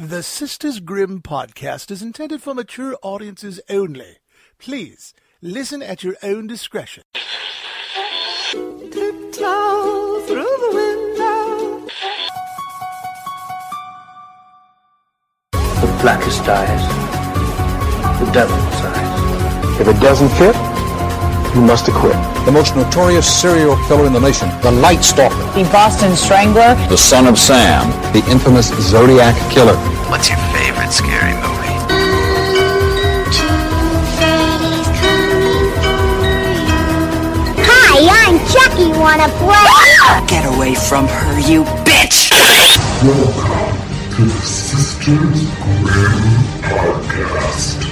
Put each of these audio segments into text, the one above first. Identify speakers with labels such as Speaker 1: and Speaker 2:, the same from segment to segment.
Speaker 1: The Sisters Grimm podcast is intended for mature audiences only. Please listen at your own discretion. Through the window.
Speaker 2: The blackest eyes, the devil's eyes.
Speaker 3: If it doesn't fit, you must acquit.
Speaker 4: the most notorious serial killer in the nation, the Night Stalker,
Speaker 5: The Boston Strangler.
Speaker 4: the son of Sam, the infamous Zodiac Killer.
Speaker 6: What's your favorite scary movie?
Speaker 7: Hi, I'm Chucky. Wanna play?
Speaker 6: Get away from her, you bitch!
Speaker 8: Welcome to the Sisters Grimm podcast.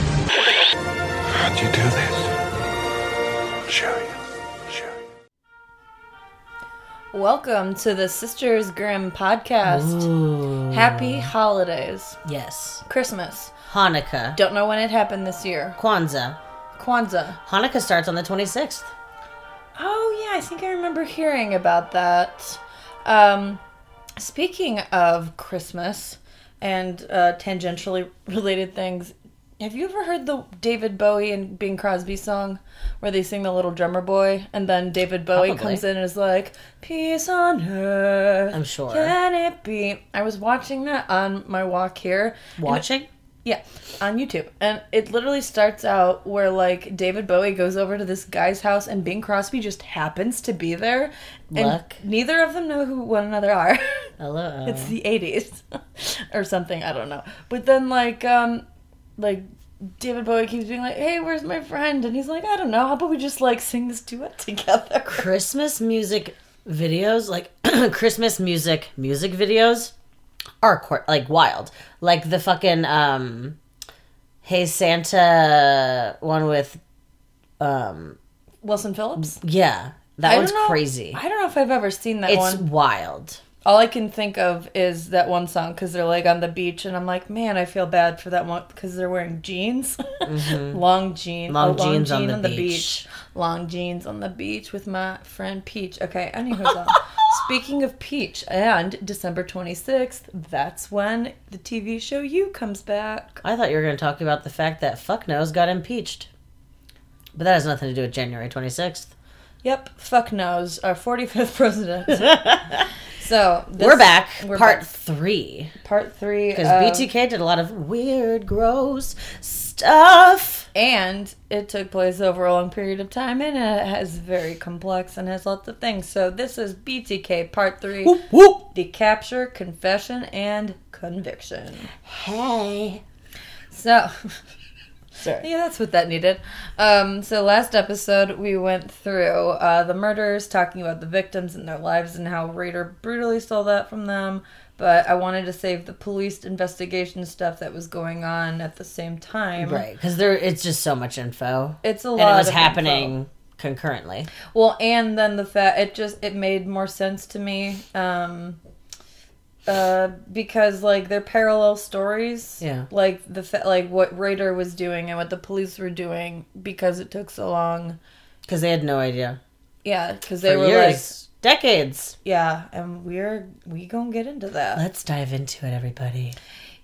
Speaker 9: Welcome to the Sisters Grimm podcast. Happy holidays.
Speaker 10: Yes.
Speaker 9: Christmas.
Speaker 10: Hanukkah.
Speaker 9: Don't know when it happened this year.
Speaker 10: Kwanzaa.
Speaker 9: Kwanzaa.
Speaker 10: Hanukkah starts on the 26th.
Speaker 9: Oh, yeah, I think I remember hearing about that. Um, speaking of Christmas and uh, tangentially related things, have you ever heard the David Bowie and Bing Crosby song where they sing the little drummer boy and then David Bowie
Speaker 10: Probably.
Speaker 9: comes in and is like, Peace on earth.
Speaker 10: I'm sure.
Speaker 9: Can it be? I was watching that on my walk here.
Speaker 10: Watching?
Speaker 9: yeah, on YouTube. And it literally starts out where like David Bowie goes over to this guy's house and Bing Crosby just happens to be there. And
Speaker 10: Luck.
Speaker 9: neither of them know who one another are.
Speaker 10: Hello.
Speaker 9: it's the 80s or something, I don't know. But then like um like David Bowie keeps being like, "Hey, where's my friend?" And he's like, "I don't know. How about we just like sing this duet together?"
Speaker 10: Christmas music videos, like Christmas music music videos, are qu- like wild. Like the fucking um, Hey Santa one with um,
Speaker 9: Wilson Phillips.
Speaker 10: yeah, that
Speaker 9: I
Speaker 10: one's
Speaker 9: know-
Speaker 10: crazy.
Speaker 9: I don't know if I've ever seen that
Speaker 10: It's
Speaker 9: one.
Speaker 10: wild.
Speaker 9: All I can think of is that one song because they're like on the beach, and I'm like, man, I feel bad for that one because they're wearing jeans, long jean,
Speaker 10: Mm-hmm. Long
Speaker 9: a long
Speaker 10: jeans on
Speaker 9: jean
Speaker 10: the beach.
Speaker 9: long jeans on the beach with my friend Peach. Okay, anywho, speaking of Peach, and December 26th, that's when the TV show You comes back.
Speaker 10: I thought you were going to talk about the fact that Fucknose got impeached, but that has nothing to do with January 26th.
Speaker 9: Yep, fuck knows our 45th president. so this-
Speaker 10: we're back,
Speaker 9: We're
Speaker 10: part
Speaker 9: back.
Speaker 10: three.
Speaker 9: part three
Speaker 10: Because
Speaker 9: of-
Speaker 10: BTK did a lot of weird, gross stuff.
Speaker 9: and it took place over a long period of time and it has very complex and has lots of things so this is btk part three the capture confession and conviction
Speaker 10: Hey.
Speaker 9: so yeah that's what that needed um, so last episode we went through uh, the murders talking about the victims and their lives and how Rader brutally stole that from them but i wanted to save the police investigation stuff that was going on at the same time
Speaker 10: Right, because there it's just so much info.
Speaker 9: it's a lot.
Speaker 10: and it was happening
Speaker 9: info.
Speaker 10: concurrently.
Speaker 9: Well, and then the fact it just it made more sense to me, um, uh, because like they're parallel stories.
Speaker 10: Yeah.
Speaker 9: Like the fa- like what Rader was doing and what the police were doing because it took so long.
Speaker 10: Because they had no idea.
Speaker 9: Yeah, because they
Speaker 10: For
Speaker 9: were
Speaker 10: years. decades.
Speaker 9: yeah, and we're we gonna get into that.
Speaker 10: Let's dive into it, everybody.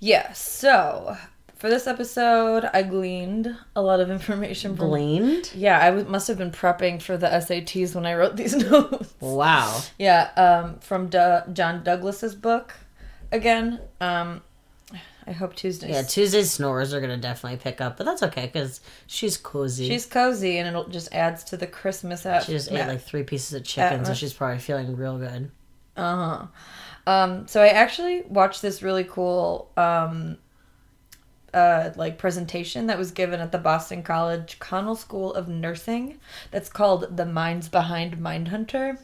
Speaker 9: Yeah. So for this episode, I gleaned a lot of information from.
Speaker 10: Gleaned?
Speaker 9: Yeah, I w- must have been prepping for the SATs when I wrote these notes.
Speaker 10: Wow.
Speaker 9: Yeah, um, from Du- John Douglas's book. Again, um, I hope Tuesday.
Speaker 10: Yeah, Tuesday's snores are going to definitely pick up, but that's okay because she's cozy.
Speaker 9: She's cozy, and it'll just adds to the Christmas. At-
Speaker 10: she just ate like three pieces of chicken, so she's probably feeling real good.
Speaker 9: Uh huh. Um, so I actually watched this really cool um, uh, like presentation that was given at the Boston College Connell School of Nursing. That's called "The Minds Behind Mindhunter."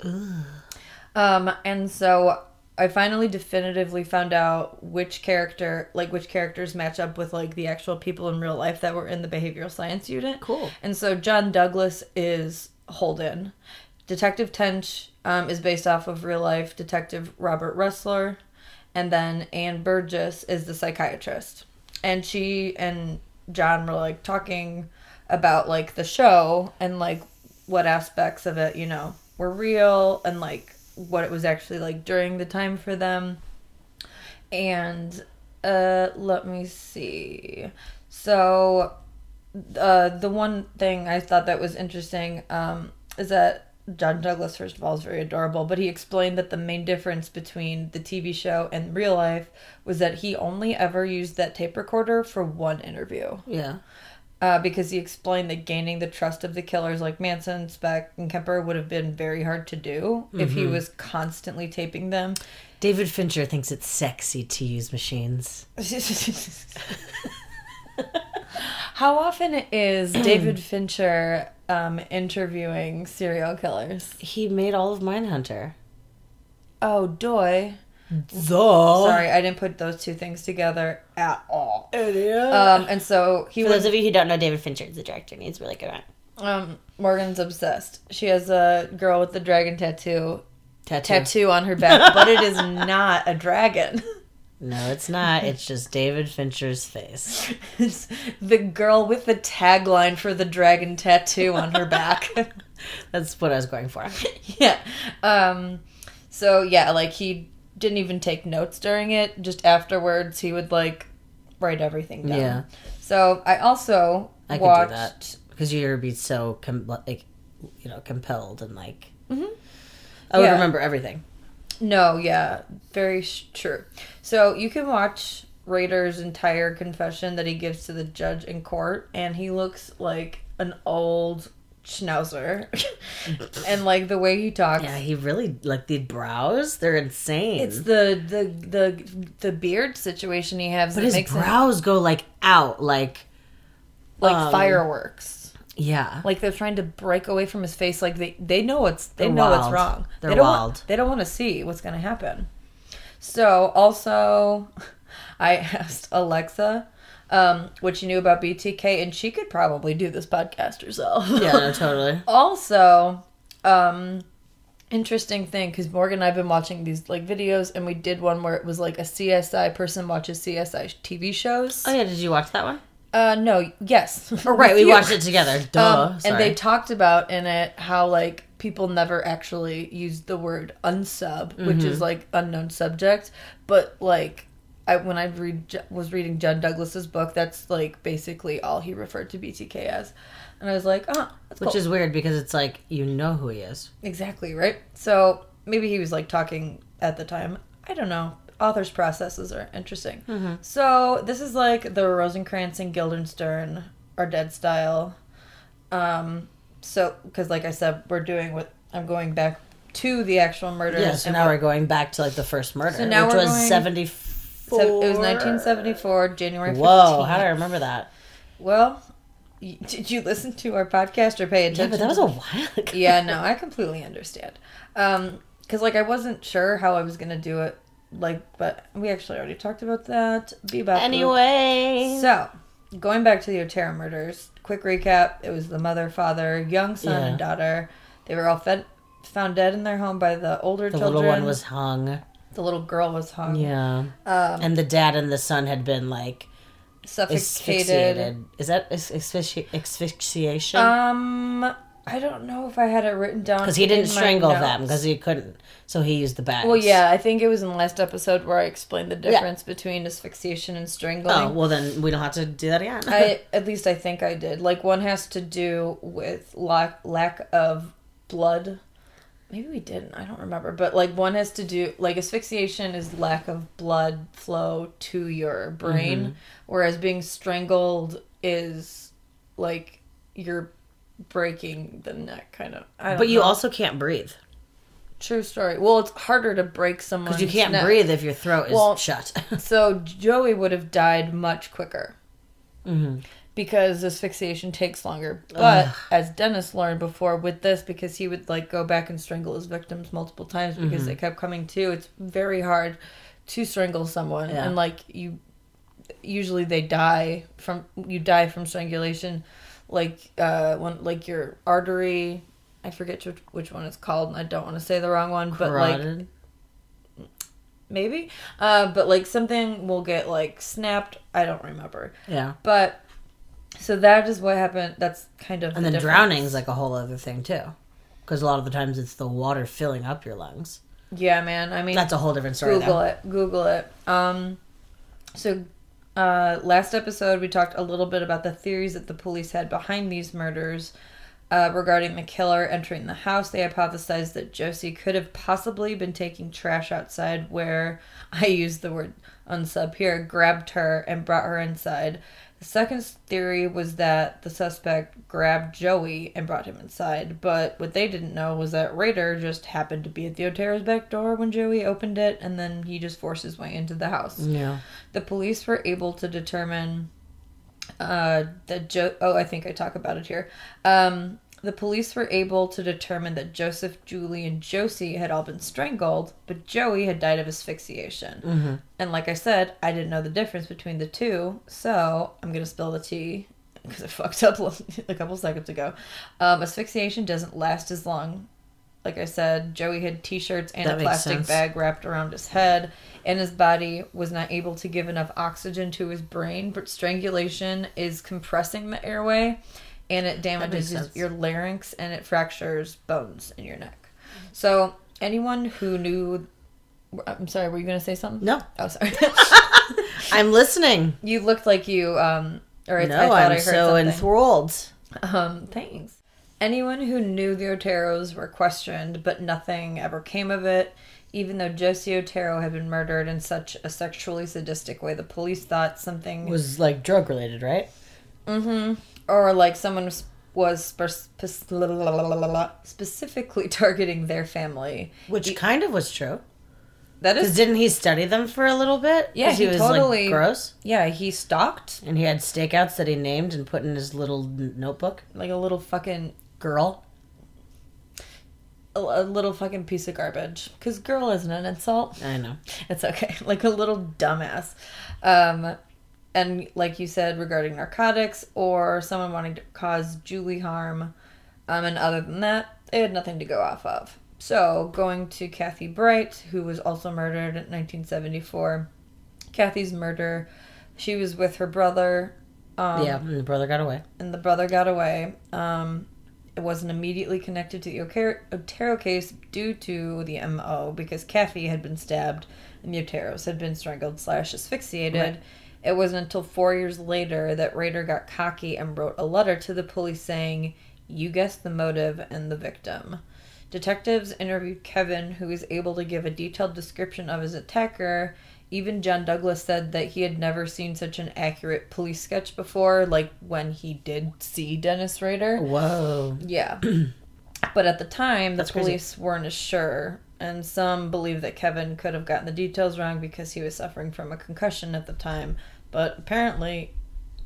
Speaker 9: Um, and so I finally definitively found out which character, like which characters match up with like the actual people in real life that were in the behavioral science unit.
Speaker 10: Cool.
Speaker 9: And so John Douglas is Holden. Detective Tench um, is based off of real life Detective Robert Ressler. And then Ann Burgess is the psychiatrist. And she and John were like talking about like the show and like what aspects of it, you know, were real and like what it was actually like during the time for them. And Uh, let me see. So, uh, the one thing I thought that was interesting um, is that John Douglas, first of all, is very adorable, but he explained that the main difference between the TV show and real life was that he only ever used that tape recorder for one interview.
Speaker 10: Yeah.
Speaker 9: Uh, because he explained that gaining the trust of the killers like Manson, Speck, and Kemper would have been very hard to do if he was constantly taping them.
Speaker 10: David Fincher thinks it's sexy to use machines.
Speaker 9: How often is David Fincher um, interviewing serial killers?
Speaker 10: He made all of Mindhunter.
Speaker 9: Oh, doy.
Speaker 10: So
Speaker 9: Sorry, I didn't put those two things together at all.
Speaker 10: Idiot.
Speaker 9: Um, and so he
Speaker 10: For
Speaker 9: would
Speaker 10: those of you who don't know, David Fincher is the director, and he's really good at
Speaker 9: Um, Morgan's obsessed. She has a girl with the dragon tattoo
Speaker 10: tattoo.
Speaker 9: tattoo on her back, but it is not a dragon.
Speaker 10: No, it's not. It's just David Fincher's face.
Speaker 9: It's the girl with the tagline for the dragon tattoo on her back.
Speaker 10: That's what I was going for.
Speaker 9: yeah. Um so yeah, like he didn't even take notes during it. Just afterwards he would like write everything down.
Speaker 10: Yeah.
Speaker 9: So I also
Speaker 10: I could
Speaker 9: watched
Speaker 10: do that because you'd be so com- like, you know, compelled and like. I would
Speaker 9: Mm-hmm. Yeah.
Speaker 10: remember everything.
Speaker 9: No, yeah, very sh- true. So you can watch Rader's entire confession that he gives to the judge in court, and he looks like an old schnauzer, and like the way he talks.
Speaker 10: Yeah, he really like the brows. They're insane.
Speaker 9: It's the the the the beard situation he has
Speaker 10: but
Speaker 9: that
Speaker 10: his
Speaker 9: makes him
Speaker 10: brows go like out, like
Speaker 9: like
Speaker 10: um,
Speaker 9: fireworks.
Speaker 10: Yeah.
Speaker 9: Like they're trying to break away from his face. Like they they know what's they
Speaker 10: They're
Speaker 9: know what's wrong.
Speaker 10: They're
Speaker 9: they don't
Speaker 10: wild.
Speaker 9: Want, they don't want to see what's going to happen. So also, I asked Alexa um, what she knew about BTK, and she could probably do this podcast herself.
Speaker 10: yeah, no, totally.
Speaker 9: also, um, interesting thing because Morgan and I've been watching these like videos, and we did one where it was like a CSI person watches CSI TV shows.
Speaker 10: Oh yeah, did you watch that one?
Speaker 9: Uh, no, yes.
Speaker 10: Oh right, we watched it together. Duh.
Speaker 9: Um, and they talked about in it how like people never actually used the word unsub, which
Speaker 10: Mm-hmm.
Speaker 9: is like unknown subject, but like I when I read was reading John Douglas's book, that's like basically all he referred to BTK as, and I was like, oh, that's
Speaker 10: which
Speaker 9: cool.
Speaker 10: is weird because it's like you know who he is.
Speaker 9: exactly right. So maybe he was like talking at the time. I don't know. Authors' processes are interesting.
Speaker 10: Mm-hmm.
Speaker 9: So this is like the Rosencrantz and Guildenstern are dead style. Um, so because like I said, we're doing what I'm going back to the actual murders.
Speaker 10: Yeah, so
Speaker 9: and
Speaker 10: now we're going back to like the first murder,
Speaker 9: So now
Speaker 10: which was
Speaker 9: going-
Speaker 10: seventy
Speaker 9: it was 1974, January 15th.
Speaker 10: Whoa, how do I remember that?
Speaker 9: Well, did you listen to our podcast or pay
Speaker 10: Yeah,
Speaker 9: attention?
Speaker 10: but that was a while ago.
Speaker 9: yeah, no, I completely understand. Um, because like I wasn't sure how I was gonna do it, like, but we actually already talked about that. Bebop.
Speaker 10: Anyway,
Speaker 9: So, going back to the Otero murders, quick recap: it was the mother, father, young son,
Speaker 10: Yeah.
Speaker 9: and daughter. They were all fed, found dead in their home by the older
Speaker 10: the
Speaker 9: children.
Speaker 10: little one was hung.
Speaker 9: the little girl was hung,
Speaker 10: Yeah,
Speaker 9: Um,
Speaker 10: and the dad and the son had been like
Speaker 9: suffocated.
Speaker 10: asphyxiated. Is that as- asphyxi- asphyxiation?
Speaker 9: Um, I don't know if I had it written down
Speaker 10: Because he didn't strangle them because he couldn't, so he used the bags.
Speaker 9: Well, yeah, I think it was in the last episode where I explained the difference between asphyxiation and strangling.
Speaker 10: Oh well, then we don't have to do that again.
Speaker 9: I at least I think I did. Like one has to do with lack lack of blood. Maybe we didn't. I don't remember. But like one has to do like asphyxiation is lack of blood flow to your brain,
Speaker 10: Mm-hmm.
Speaker 9: whereas being strangled is like you're breaking the neck kind of. I don't
Speaker 10: but you also can't breathe
Speaker 9: true story. Well, it's harder to break someone
Speaker 10: because you can't breathe if your throat is
Speaker 9: Well,
Speaker 10: shut.
Speaker 9: So Joey would have died much quicker.
Speaker 10: Mm-hmm.
Speaker 9: Because asphyxiation takes longer. But as Dennis learned before with this, because he would like go back and strangle his victims multiple times because
Speaker 10: Mm-hmm.
Speaker 9: they kept coming to, it's very hard to strangle someone.
Speaker 10: Yeah.
Speaker 9: And like you usually they die from you die from strangulation like uh when like your artery I forget which, one it's called and I don't want to say the wrong one, but like maybe uh but like something will get like snapped i don't remember
Speaker 10: yeah,
Speaker 9: but so that is what happened that's kind of
Speaker 10: and
Speaker 9: the
Speaker 10: then
Speaker 9: difference.
Speaker 10: drowning's like a whole other thing too, because a lot of the times it's the water filling up your lungs.
Speaker 9: yeah man i mean
Speaker 10: That's a whole different story.
Speaker 9: google
Speaker 10: though.
Speaker 9: it google it um So, uh, last episode, we talked a little bit about the theories that the police had behind these murders. Uh, regarding the killer entering the house, they hypothesized that Josie could have possibly been taking trash outside, where I use the word unsub here, grabbed her and brought her inside. The second theory was that the suspect grabbed Joey and brought him inside, but what they didn't know was that Rader just happened to be at the Otero's back door when Joey opened it, and then he just forced his way into the house.
Speaker 10: Yeah.
Speaker 9: The police were able to determine uh, that Jo. Oh, I think I talk about it here. Um, the police were able to determine that Joseph, Julie, and Josie had all been strangled, but Joey had died of asphyxiation. And like I said, I didn't know the difference between the two, so I'm gonna spill the tea because I fucked up a couple seconds ago. Um, asphyxiation doesn't last as long. Like I said, Joey had t-shirts and
Speaker 10: That
Speaker 9: a plastic bag wrapped around his head, and his body was not able to give enough oxygen to his brain. But strangulation is compressing the airway, and it damages your larynx and it fractures bones in your neck. So anyone who knew, I'm sorry, were you going to say something?
Speaker 10: No.
Speaker 9: Oh, sorry.
Speaker 10: I'm listening.
Speaker 9: you looked like you. Um, or
Speaker 10: No,
Speaker 9: I thought
Speaker 10: I'm
Speaker 9: I heard
Speaker 10: so
Speaker 9: something.
Speaker 10: enthralled.
Speaker 9: Um, thanks. Anyone who knew the Oteros were questioned, but nothing ever came of it. Even though Josie Otero had been murdered in such a sexually sadistic way, the police thought something
Speaker 10: Was like drug related, right?
Speaker 9: Or like someone was, was spe- spe- specifically targeting their family.
Speaker 10: Which kind of was true.
Speaker 9: That is,
Speaker 10: didn't he study them for a little bit?
Speaker 9: Yeah,
Speaker 10: 'Cause
Speaker 9: he
Speaker 10: was
Speaker 9: totally-
Speaker 10: like gross.
Speaker 9: yeah, he stalked
Speaker 10: And he had stakeouts that he named and put in his little n- notebook.
Speaker 9: like a little fucking
Speaker 10: Girl.
Speaker 9: a, a little fucking piece of garbage. Because girl isn't an insult.
Speaker 10: I know.
Speaker 9: It's okay. Like a little dumbass. Um, and like you said regarding narcotics or someone wanting to cause Julie harm. Um, and other than that, they had nothing to go off of. So going to Kathy Bright, who was also murdered in 1974. Kathy's murder, she was with her brother. Um,
Speaker 10: yeah, and the brother got away.
Speaker 9: and the brother got away. Um, it wasn't immediately connected to the Otero case due to the MO because Kathy had been stabbed and the Oteros had been strangled slash asphyxiated.
Speaker 10: Right.
Speaker 9: It wasn't until four years later that Rader got cocky and wrote a letter to the police saying, You guessed the motive and the victim. Detectives interviewed Kevin, who was able to give a detailed description of his attacker. Even John Douglas said that he had never seen such an accurate police sketch before, like when he did see Dennis Rader.
Speaker 10: Whoa.
Speaker 9: Yeah. but at the time, the
Speaker 10: That's crazy.
Speaker 9: police weren't as sure, and some believe that Kevin could have gotten the details wrong because he was suffering from a concussion at the time. But apparently,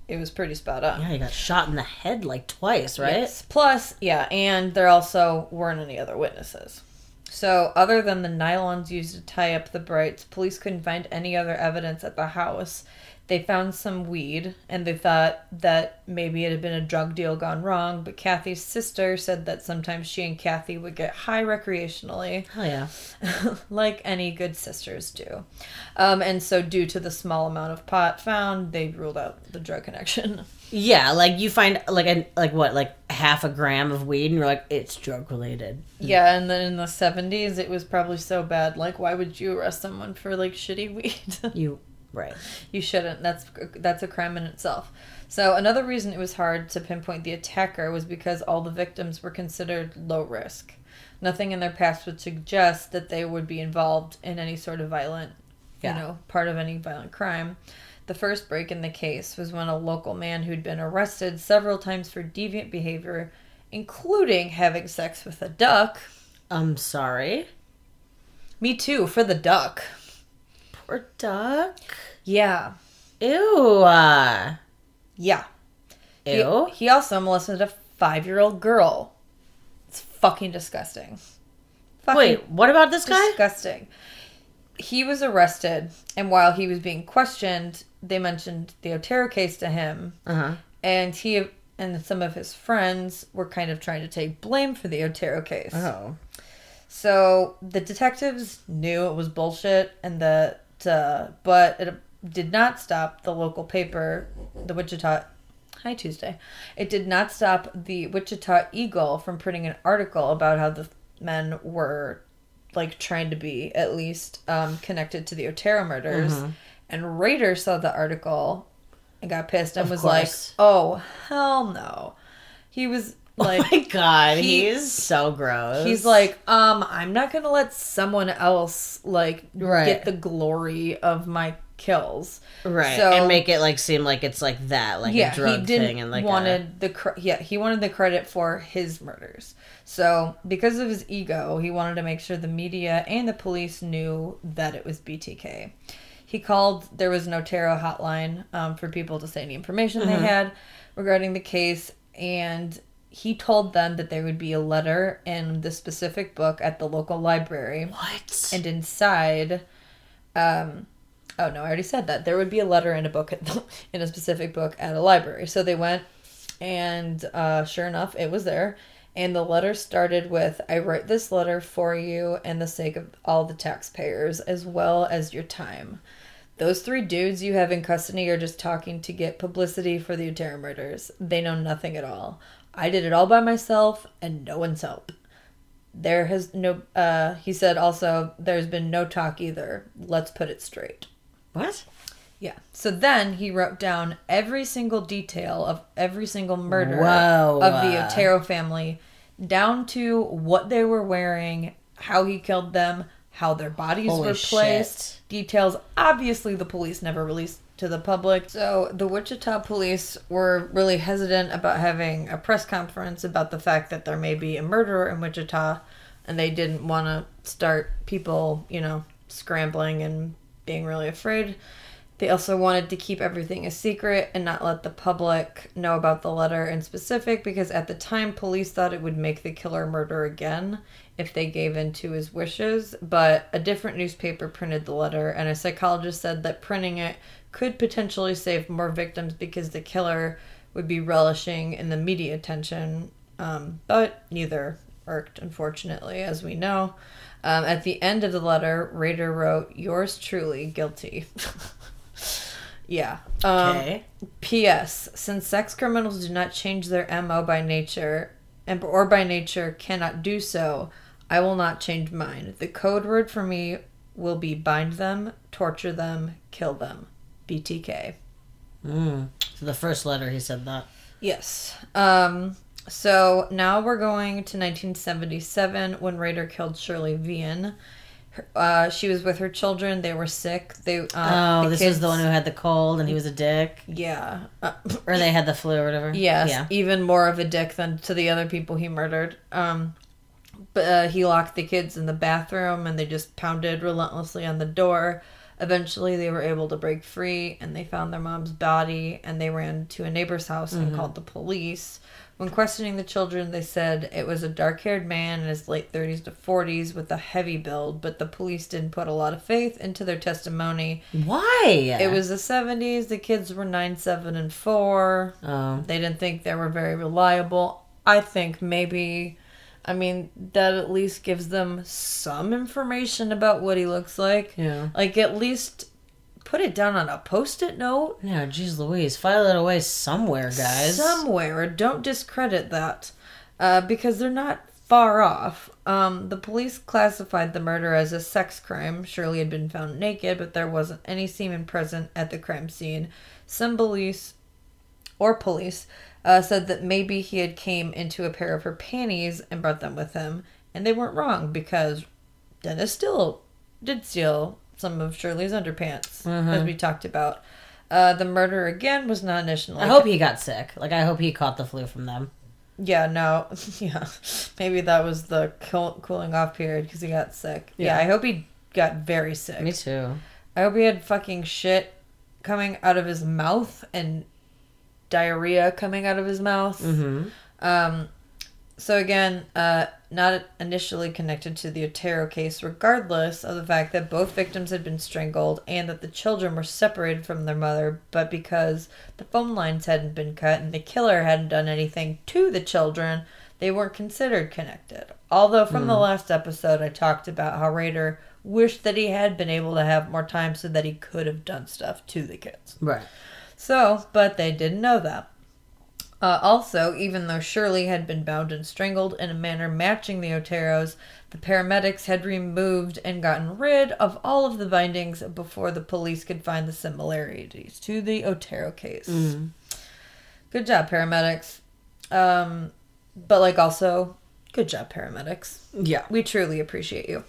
Speaker 9: it was pretty spot on.
Speaker 10: Yeah, he got shot in the head like twice, right?
Speaker 9: Yes. Plus, yeah, and there also weren't any other witnesses. So, other than the nylons used to tie up the brights, police couldn't find any other evidence at the house. They found some weed, and they thought that maybe it had been a drug deal gone wrong. But Kathy's sister said that sometimes she and Kathy would get high recreationally,
Speaker 10: Hell yeah.
Speaker 9: like any good sisters do. Um, and so, due to the small amount of pot found, they ruled out the drug connection.
Speaker 10: Yeah, like you find like a like what like half a gram of weed, and you're like, it's drug related.
Speaker 9: Yeah, and then in the 70s, it was probably so bad. Like, why would you arrest someone for, like, shitty weed?
Speaker 10: You right?
Speaker 9: you shouldn't. That's that's a crime in itself. So, another reason it was hard to pinpoint the attacker was because all the victims were considered low risk. Nothing in their past would suggest that they would be involved in any sort of violent,
Speaker 10: Yeah.
Speaker 9: you know, part of any violent crime. The first break in the case was when a local man who'd been arrested several times for deviant behavior, including having sex with a duck,
Speaker 10: I'm sorry.
Speaker 9: Me too, for the duck.
Speaker 10: Poor duck.
Speaker 9: Yeah.
Speaker 10: Ew. Uh,
Speaker 9: Yeah. He-
Speaker 10: ew.
Speaker 9: He, also molested a five year old girl. It's fucking disgusting. Fucking
Speaker 10: Wait, what about this guy?
Speaker 9: disgusting. He was arrested, and while he was being questioned, they mentioned the Otero case to him,
Speaker 10: Uh huh.
Speaker 9: and he and some of his friends were kind of trying to take blame for the Otero case.
Speaker 10: Oh.
Speaker 9: So the detectives knew it was bullshit, and that, uh, but it did not stop the local paper, the Wichita. Hi Tuesday. It did not stop the Wichita Eagle from printing an article about how the men were like trying to be at least um, connected to the Otero murders. And Rader saw the article and got pissed and
Speaker 10: Of
Speaker 9: was
Speaker 10: course.
Speaker 9: like, "Oh hell no!" He was like,
Speaker 10: oh my god,
Speaker 9: he-
Speaker 10: he's so gross.
Speaker 9: He's like, um, I'm not gonna let someone else like
Speaker 10: Right.
Speaker 9: get the glory of my kills.
Speaker 10: right,
Speaker 9: so-
Speaker 10: and make it like seem like it's like that, like
Speaker 9: yeah,
Speaker 10: a drug
Speaker 9: he didn't
Speaker 10: thing, and like a-
Speaker 9: wanted the cr- yeah he wanted the credit for his murders. So because of his ego, he wanted to make sure the media and the police knew that it was BTK. He called. There was an Otero hotline um, for people to say any information
Speaker 10: Mm-hmm.
Speaker 9: they had regarding the case, and he told them that there would be a letter in the specific book at the local library
Speaker 10: what?
Speaker 9: and inside um oh no i already said that there would be a letter in a book at the, in a specific book at a library so they went and uh sure enough it was there and the letter started with i write this letter for you and the sake of all the taxpayers as well as your time those three dudes you have in custody are just talking to get publicity for the Otero murders. They know nothing at all. I did it all by myself and no one's help. There has no, uh, he said also, there's been no talk either. Let's put it straight.
Speaker 10: What?
Speaker 9: Yeah. So then he wrote down every single detail of every single murder
Speaker 10: Whoa.
Speaker 9: of the Otero family, down to what they were wearing, how he killed them, how their bodies
Speaker 10: Holy
Speaker 9: were placed.
Speaker 10: shit.
Speaker 9: Details obviously the police never released to the public. So the Wichita police were really hesitant about having a press conference about the fact that there may be a murderer in Wichita and they didn't want to start people, you know, scrambling and being really afraid. They also wanted to keep everything a secret and not let the public know about the letter in specific because at the time police thought it would make the killer murder again if they gave in to his wishes. But a different newspaper printed the letter, and a psychologist said that printing it could potentially save more victims because the killer would be relishing in the media attention. Um, but neither worked, unfortunately, as we know. Um, at the end of the letter, Rader wrote, Yours truly, guilty. yeah. Um,
Speaker 10: Okay.
Speaker 9: P.S. Since sex criminals do not change their MO by nature, and or by nature cannot do so, I will not change mine. The code word for me will be bind them, torture them, kill them. BTK.
Speaker 10: Mm. So the first letter he said that.
Speaker 9: Yes. Um. So now we're going to 1977 when Rader killed Shirley Vian. Uh, she was with her children. They were sick. They. Uh,
Speaker 10: Oh,
Speaker 9: the
Speaker 10: this
Speaker 9: kids,
Speaker 10: was the one who had the cold and he was a dick,
Speaker 9: Yeah. Uh,
Speaker 10: or they had the flu or whatever.
Speaker 9: Yes,
Speaker 10: Yeah.
Speaker 9: even more of a dick than to the other people he murdered. Um, but uh, he locked the kids in the bathroom and they just pounded relentlessly on the door. Eventually, they were able to break free and they found their mom's body and they ran to a neighbor's house and mm-hmm. called the police. When questioning the children, they said it was a dark haired man in his late 30s to 40s with a heavy build, but the police didn't put a lot of faith into their testimony.
Speaker 10: Why?
Speaker 9: It was the 70s, the kids were 9, 7, and 4.
Speaker 10: Oh.
Speaker 9: They didn't think they were very reliable. I think maybe, I mean, that at least gives them some information about what he looks like.
Speaker 10: Yeah.
Speaker 9: Like, at least put it down on a post it note
Speaker 10: Yeah, geez Louise. File it away somewhere, guys.
Speaker 9: somewhere. Don't discredit that uh, because they're not far off. Um, the police classified the murder as a sex crime. Shirley had been found naked, but there wasn't any semen present at the crime scene. Some police or police uh, said that maybe he had came into a pair of her panties and brought them with him, and they weren't wrong because Dennis still did steal some of Shirley's underpants, as we talked about. Uh, the murder again was not initially.
Speaker 10: I hope he got sick. Like I hope he caught the flu from them.
Speaker 9: Yeah, no, yeah, maybe that was the cool, cooling off period because he got sick. Yeah.
Speaker 10: Yeah.
Speaker 9: I hope he got very sick.
Speaker 10: Me too.
Speaker 9: I hope he had fucking shit coming out of his mouth and diarrhea coming out of his mouth.
Speaker 10: Mm-hmm.
Speaker 9: Um, so again, uh, not initially connected to the Otero case, regardless of the fact that both victims had been strangled and that the children were separated from their mother, but because the phone lines hadn't been cut and the killer hadn't done anything to the children, they weren't considered connected. Although from the last episode, I talked about how Rader wished that he had been able to have more time so that he could have done stuff to the kids.
Speaker 10: Right.
Speaker 9: So, but they didn't know that. Uh, also, even though Shirley had been bound and strangled in a manner matching the Oteros, the paramedics had removed and gotten rid of all of the bindings before the police could find the similarities to the Otero case. Good job, paramedics. Um, but like also, good job, paramedics.
Speaker 10: Yeah.
Speaker 9: We truly appreciate you.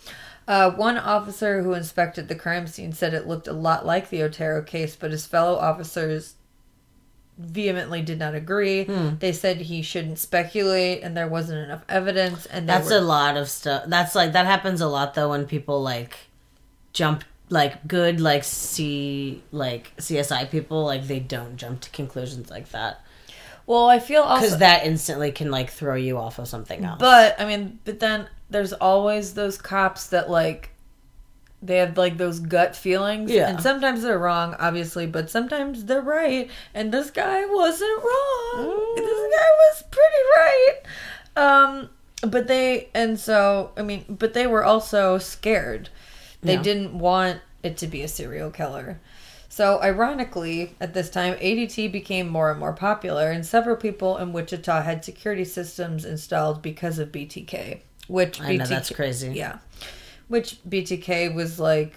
Speaker 9: Uh, one officer who inspected the crime scene said it looked a lot like the Otero case, but his fellow officers vehemently did not agree.
Speaker 10: Hmm.
Speaker 9: They said he shouldn't speculate and there wasn't enough evidence. And
Speaker 10: That's
Speaker 9: were,
Speaker 10: a lot of stuff. That's like that happens a lot though when people like jump like good like see like CSI people like they don't jump to conclusions like that
Speaker 9: well, I feel also
Speaker 10: because that instantly can like throw you off of something else.
Speaker 9: But I mean, but then there's always those cops that like they have like those gut feelings,
Speaker 10: Yeah.
Speaker 9: and sometimes they're wrong, obviously, but sometimes they're right. And this guy wasn't wrong. This guy was pretty right. Um, but they and so I mean, but they were also scared. They
Speaker 10: Yeah.
Speaker 9: didn't want it to be a serial killer. So, ironically, at this time, ADT became more and more popular, and several people in Wichita had security systems installed because of BTK. Which
Speaker 10: I know, that's crazy.
Speaker 9: Yeah, which BTK was like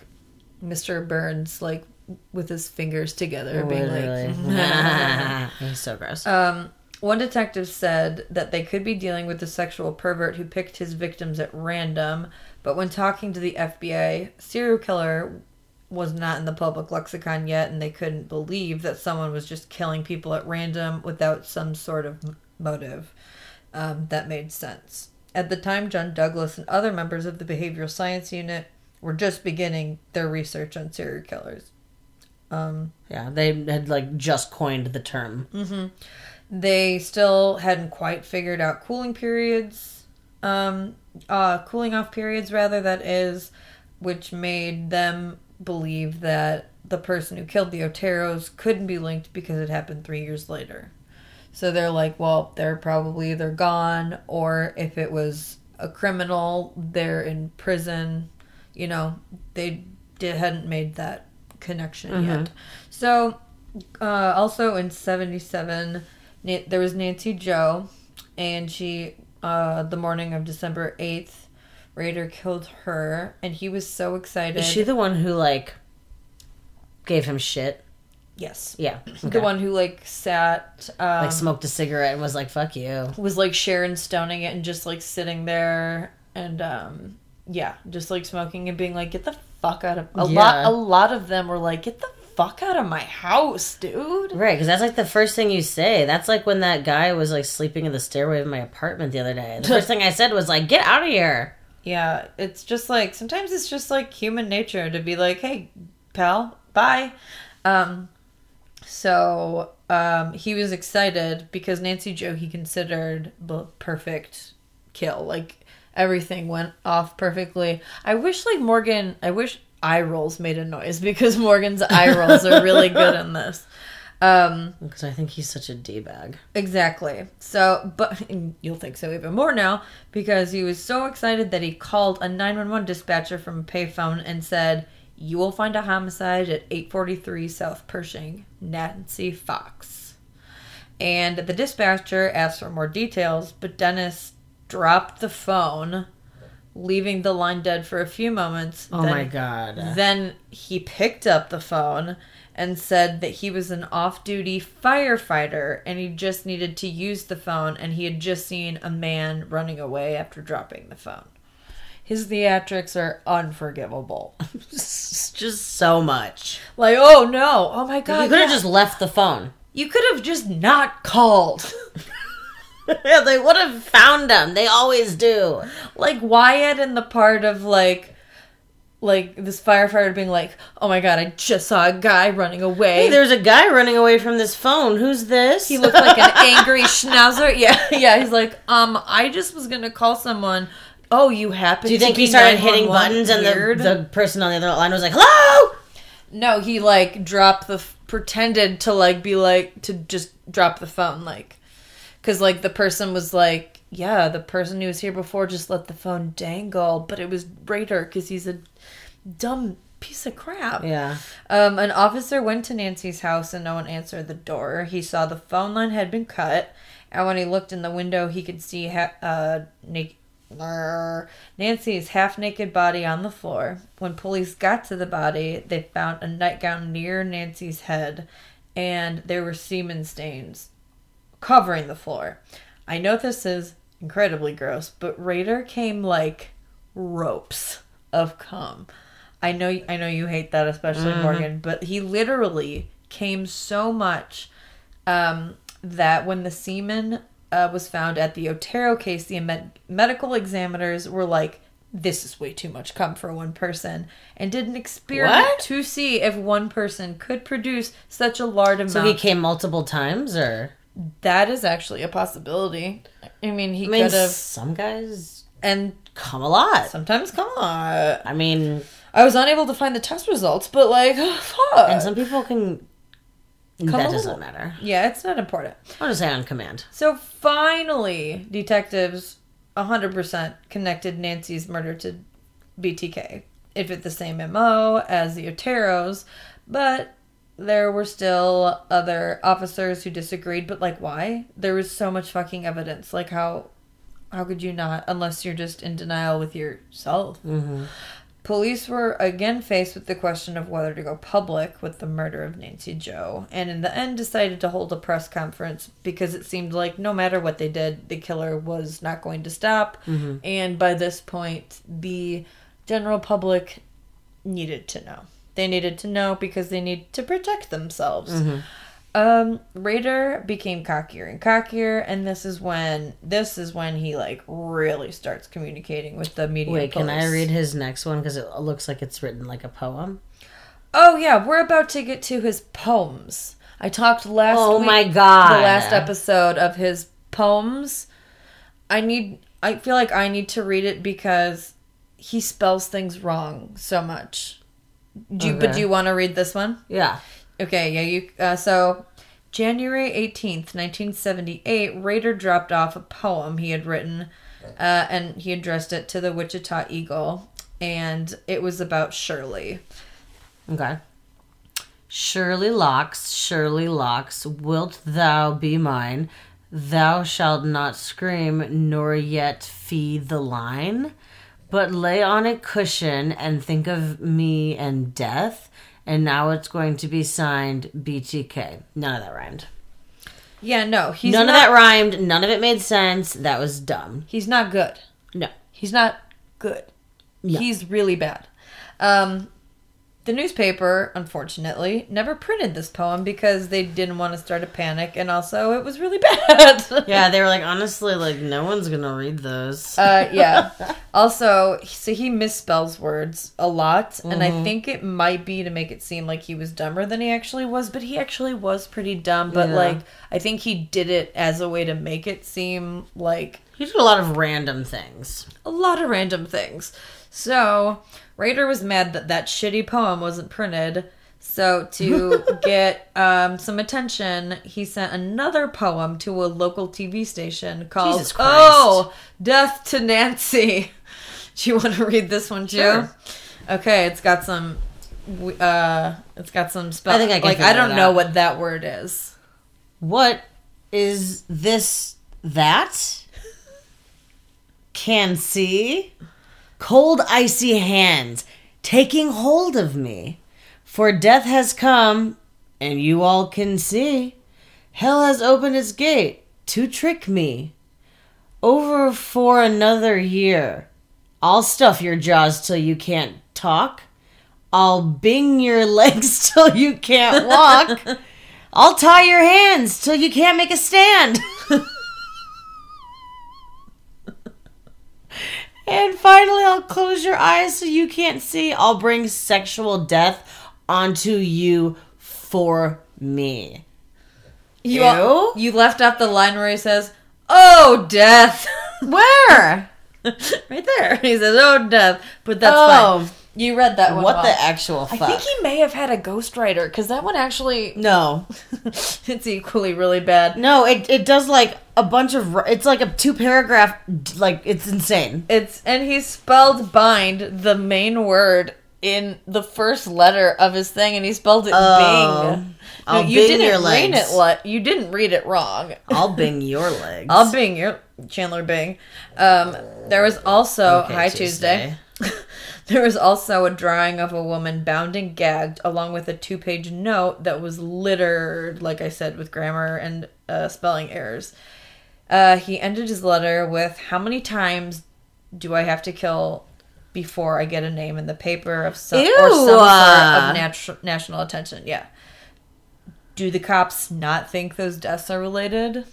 Speaker 9: Mr. Burns, like with his fingers together, being like.
Speaker 10: He's so gross.
Speaker 9: Um, one detective said that they could be dealing with a sexual pervert who picked his victims at random, but when talking to the FBI, serial killer was not in the public lexicon yet, and they couldn't believe that someone was just killing people at random without some sort of motive um, that made sense. At the time, John Douglas and other members of the behavioral science unit were just beginning their research on serial killers. Um,
Speaker 10: yeah, they had like just coined the term.
Speaker 9: they still hadn't quite figured out cooling periods um uh cooling off periods rather that is which made them believe that the person who killed the oteros couldn't be linked because it happened three years later so they're like well they're probably either gone or if it was a criminal they're in prison. You know they did, hadn't made that connection yet. So uh, also in 77 Na- there was nancy Jo and she uh, the morning of december 8th Rader killed her and he was so excited
Speaker 10: Is she the one who like gave him shit?
Speaker 9: Yes
Speaker 10: Yeah,
Speaker 9: the one who like sat um,
Speaker 10: like smoked a cigarette and was like, "Fuck you."
Speaker 9: was like Sharon stoning it and just like sitting there and um yeah, just like smoking and being like, get the fuck out of a lot a lot of them were like, get the fuck out of my house, dude.
Speaker 10: Right, because that's like the first thing you say. That's like when that guy was like sleeping in the stairway of my apartment the other day. The first thing I said was like, "Get out of here."
Speaker 9: Yeah, it's just like sometimes it's just like human nature to be like, "Hey, pal, bye." Um so um he was excited because Nancy Jo he considered the perfect kill. Like everything went off perfectly. I wish like Morgan, I wish eye rolls made a noise because Morgan's eye rolls are really good in this. Um
Speaker 10: Because I think he's such a d bag.
Speaker 9: Exactly. So, but you'll think so even more now because he was so excited that he called a 911 dispatcher from a payphone and said, "You will find a homicide at 843 South Pershing, Nancy Fox." And the dispatcher asked for more details, but Dennis dropped the phone, leaving the line dead for a few moments.
Speaker 10: Oh
Speaker 9: Then-
Speaker 10: my god.
Speaker 9: then he picked up the phone and said that he was an off duty firefighter and he just needed to use the phone and he had just seen a man running away after dropping the phone. His theatrics are unforgivable.
Speaker 10: just so much.
Speaker 9: Like, oh no, oh my god.
Speaker 10: you could have
Speaker 9: yeah.
Speaker 10: just left the phone.
Speaker 9: You could have just not called.
Speaker 10: yeah, they would have found him. They always do.
Speaker 9: like Wyatt in the part of like like this firefighter being like, "Oh my god, I just saw a guy running away."
Speaker 10: Hey, there's a guy running away from this phone. Who's this?
Speaker 9: He looked like an angry schnauzer. Yeah, yeah. He's like, um, I just was gonna call someone. Oh, you happen?
Speaker 10: Do you think
Speaker 9: be
Speaker 10: he started hitting buttons and the, the person on the other line was like, "Hello"?
Speaker 9: No, he like dropped the f- pretended to like be like to just drop the phone like cuz like the person was like, "Yeah, the person who was here before just let the phone dangle, but it was Rader cuz he's a dumb piece of crap.
Speaker 10: Yeah.
Speaker 9: Um, an officer went to Nancy's house and no one answered the door. He saw the phone line had been cut, and when he looked in the window, he could see ha- uh, Nick- Nancy's half naked body on the floor. When police got to the body, they found a nightgown near Nancy's head, and there were semen stains covering the floor. I know this is incredibly gross, but Rader came like ropes of cum. I know I know you hate that, especially Morgan, but he literally came so much um, that when the semen uh, was found at the Otero case, the med- medical examiners were like, "This is way too much cum for one person," and did an experiment
Speaker 10: What?
Speaker 9: to see if one person could produce such a large amount.
Speaker 10: So he came multiple times, or
Speaker 9: that is actually a possibility. I mean, he
Speaker 10: I mean,
Speaker 9: could have,
Speaker 10: some guys
Speaker 9: and
Speaker 10: come a lot.
Speaker 9: sometimes come on.
Speaker 10: I mean,
Speaker 9: I was unable to find the test results, but like, fuck.
Speaker 10: and some people can.
Speaker 9: Come
Speaker 10: that doesn't matter.
Speaker 9: yeah, it's not important.
Speaker 10: I'll just say on command.
Speaker 9: So finally, detectives 100% connected Nancy's murder to BTK. It fit the same MO as the Oteros, but there were still other officers who disagreed. But like, why? There was so much fucking evidence. Like, how how could you not? Unless you're just in denial with yourself. Mm-hmm. Police were again faced with the question of whether to go public with the murder of Nancy Jo, and in the end decided to hold a press conference because it seemed like no matter what they did, the killer was not going to stop. Mm-hmm. And by this point, the general public needed to know. They needed to know because they need to protect themselves. Mm-hmm. Um, Rader became cockier and cockier, and this is when this is when he like really starts communicating with the media.
Speaker 10: Wait, can I read his next one because it looks like it's written like a poem?
Speaker 9: Oh yeah, we're about to get to his poems. I talked last.
Speaker 10: Oh
Speaker 9: week,
Speaker 10: my God.
Speaker 9: The last episode of his poems. I need. I feel like I need to read it because he spells things wrong so much. Do you, but do you want to read this one?
Speaker 10: Yeah.
Speaker 9: Okay, yeah, you. Uh, so, January 18th, 1978, Rader dropped off a poem he had written, uh, and he addressed it to the Wichita Eagle, and it was about Shirley.
Speaker 10: Okay. Shirley locks, Shirley locks, wilt thou be mine? Thou shalt not scream, nor yet feed the line, but lay on a cushion and think of me and death. And now it's going to be signed BTK. None of that rhymed.
Speaker 9: Yeah, no, he's
Speaker 10: None
Speaker 9: not,
Speaker 10: of that rhymed. None of it made sense. That was dumb.
Speaker 9: He's not good.
Speaker 10: No.
Speaker 9: He's not good.
Speaker 10: No.
Speaker 9: He's really bad. Um, the newspaper, unfortunately, never printed this poem because they didn't want to start a panic, and also it was really bad.
Speaker 10: Yeah, they were like, honestly, like, no one's going to read those.
Speaker 9: Uh, yeah. Also, so he misspells words a lot, and
Speaker 10: Mm-hmm.
Speaker 9: I think it might be to make it seem like he was dumber than he actually was, but he actually was pretty dumb. But
Speaker 10: Yeah.
Speaker 9: like, I think he did it as a way to make it seem like
Speaker 10: he did a lot of random things.
Speaker 9: a lot of random things. So, Rader was mad that that shitty poem wasn't printed. So, to get um, some attention, he sent another poem to a local TV station called Oh, Death to Nancy. Do you want to read this one too?
Speaker 10: Sure.
Speaker 9: Okay, it's got some. Uh, it's got some spell.
Speaker 10: I think I can
Speaker 9: like. I don't know what that word is.
Speaker 10: What is this that? Can see? Cold icy hands taking hold of me. For death has come, and you all can see. Hell has opened its gate to trick me. Over for another year. I'll stuff your jaws till you can't talk. I'll bing your legs till you can't walk. I'll tie your hands till you can't make a stand. and finally, I'll close your eyes so you can't see. I'll bring sexual death onto you for me.
Speaker 9: You
Speaker 10: Ew.
Speaker 9: you left out the line where he says, "Oh, death."
Speaker 10: Where?
Speaker 9: right there. He says, "Oh, death," but that's
Speaker 10: Oh.
Speaker 9: fine. You read that one.
Speaker 10: What
Speaker 9: well.
Speaker 10: the actual
Speaker 9: I think he may have had a ghostwriter because that one actually
Speaker 10: no,
Speaker 9: it's equally really bad.
Speaker 10: no. It it does like a bunch of. It's like a two paragraph. Like it's insane.
Speaker 9: It's and he spelled bind the main word in the first letter of his thing, and he spelled it
Speaker 10: Oh.
Speaker 9: Bing.
Speaker 10: I'll
Speaker 9: you
Speaker 10: bing
Speaker 9: didn't
Speaker 10: your
Speaker 9: read
Speaker 10: legs.
Speaker 9: it. What you didn't read it wrong.
Speaker 10: I'll bing your legs.
Speaker 9: I'll Bing your Chandler Bing. Um, there was also
Speaker 10: Okay,
Speaker 9: Hi Tuesday. there was also a drawing of a woman bound and gagged, along with a two-page note that was littered, like I said, with grammar and uh, spelling errors. Uh, he ended his letter with, "How many times do I have to kill before I get a name in the paper of some or some sort of nat- national attention?" Yeah. Do the cops not think those deaths are related?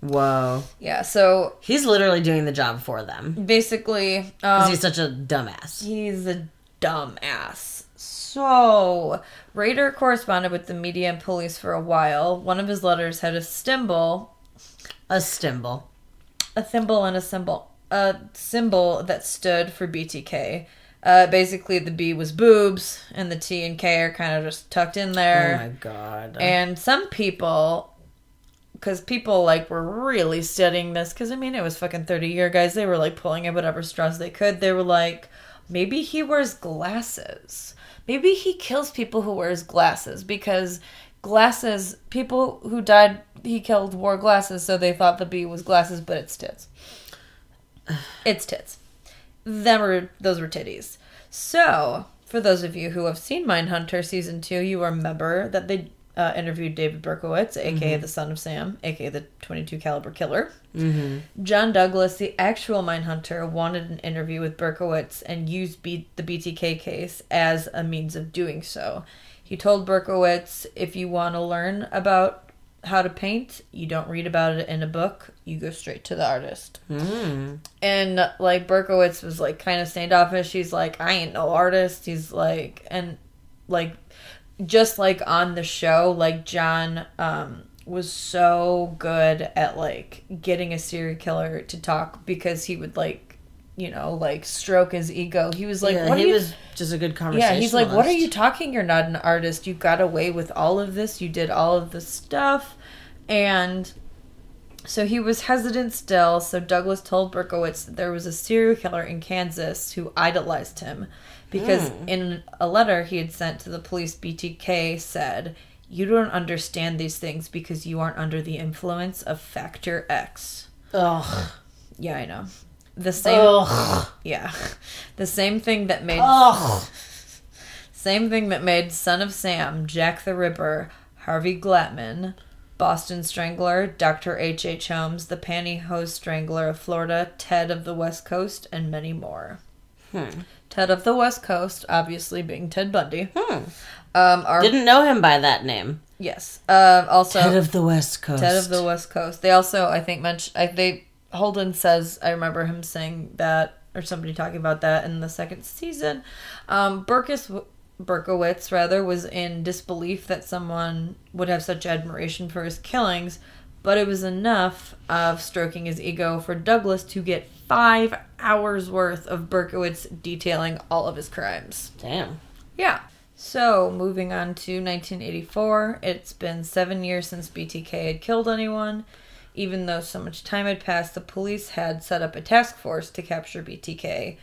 Speaker 10: Whoa.
Speaker 9: Yeah. So
Speaker 10: He's literally doing the job for them.
Speaker 9: basically, um,
Speaker 10: he's such a dumbass.
Speaker 9: He's a dumbass. So, Rader corresponded with the media and police for a while. One of his letters had a symbol,
Speaker 10: A stimble.
Speaker 9: a thimble, and a symbol. A symbol that stood for BTK. Uh, basically, the B was boobs, and the T and K are kind of just tucked in there.
Speaker 10: Oh
Speaker 9: there.
Speaker 10: my god.
Speaker 9: And some people, because people like were really studying this, because I mean it was fucking thirty year guys. They were like pulling at whatever straws they could. They were like, maybe he wears glasses. Maybe he kills people who wears glasses because glasses. People who died, he killed wore glasses, so they thought the bee was glasses, but it's tits. It's tits. Them were those were titties. So, for those of you who have seen Mindhunter season two, you remember that they uh, interviewed David Berkowitz, aka the son of Sam, aka the 22 caliber killer. Mm-hmm. John Douglas, the actual Mindhunter, wanted an interview with Berkowitz and used B- the BTK case as a means of doing so. He told Berkowitz, "If you want to learn about how to paint, you don't read about it in a book. You go straight to the artist." And like Berkowitz was like kind of standoffish. He's like, I ain't no artist. He's like, and like, just like on the show, like John um, was so good at like getting a serial killer to talk because he would like, you know, like stroke his ego. He was like,
Speaker 10: yeah,
Speaker 9: what
Speaker 10: he
Speaker 9: are you?
Speaker 10: was just a good conversation.
Speaker 9: Yeah, he's like, what are you talking? You're not an artist. You got away with all of this. You did all of this stuff, and so he was hesitant still. So Douglas told Berkowitz that there was a serial killer in Kansas who idolized him because hmm. in a letter he had sent to the police, BTK said, "You don't understand these things because you aren't under the influence of Factor X."
Speaker 10: Ugh.
Speaker 9: Yeah, I know. The same.
Speaker 10: Ugh.
Speaker 9: Yeah, the same thing that made
Speaker 10: Ugh.
Speaker 9: same thing that made Son of Sam, Jack the Ripper, Harvey Glatman, Boston Strangler, Dr. H. H. Holmes, the Pantyhose Strangler of Florida, Ted of the West Coast, and many more. Hmm. Ted of the West Coast, obviously being Ted Bundy. Um, are,
Speaker 10: Didn't know him by that name.
Speaker 9: yes. Uh, also,
Speaker 10: Head of the West Coast.
Speaker 9: Ted of the West Coast. They also, I think, mentioned. I, they Holden says I remember him saying that, or somebody talking about that in the second season. Um, Berkus Berkowitz rather was in disbelief that someone would have such admiration for his killings, but it was enough of stroking his ego for Douglas to get five hours worth of Berkowitz detailing all of his crimes.
Speaker 10: Damn.
Speaker 9: Yeah. So, moving on to 1984, it's been seven years since BTK had killed anyone. Even though so much time had passed, the police had set up a task force to capture BTK.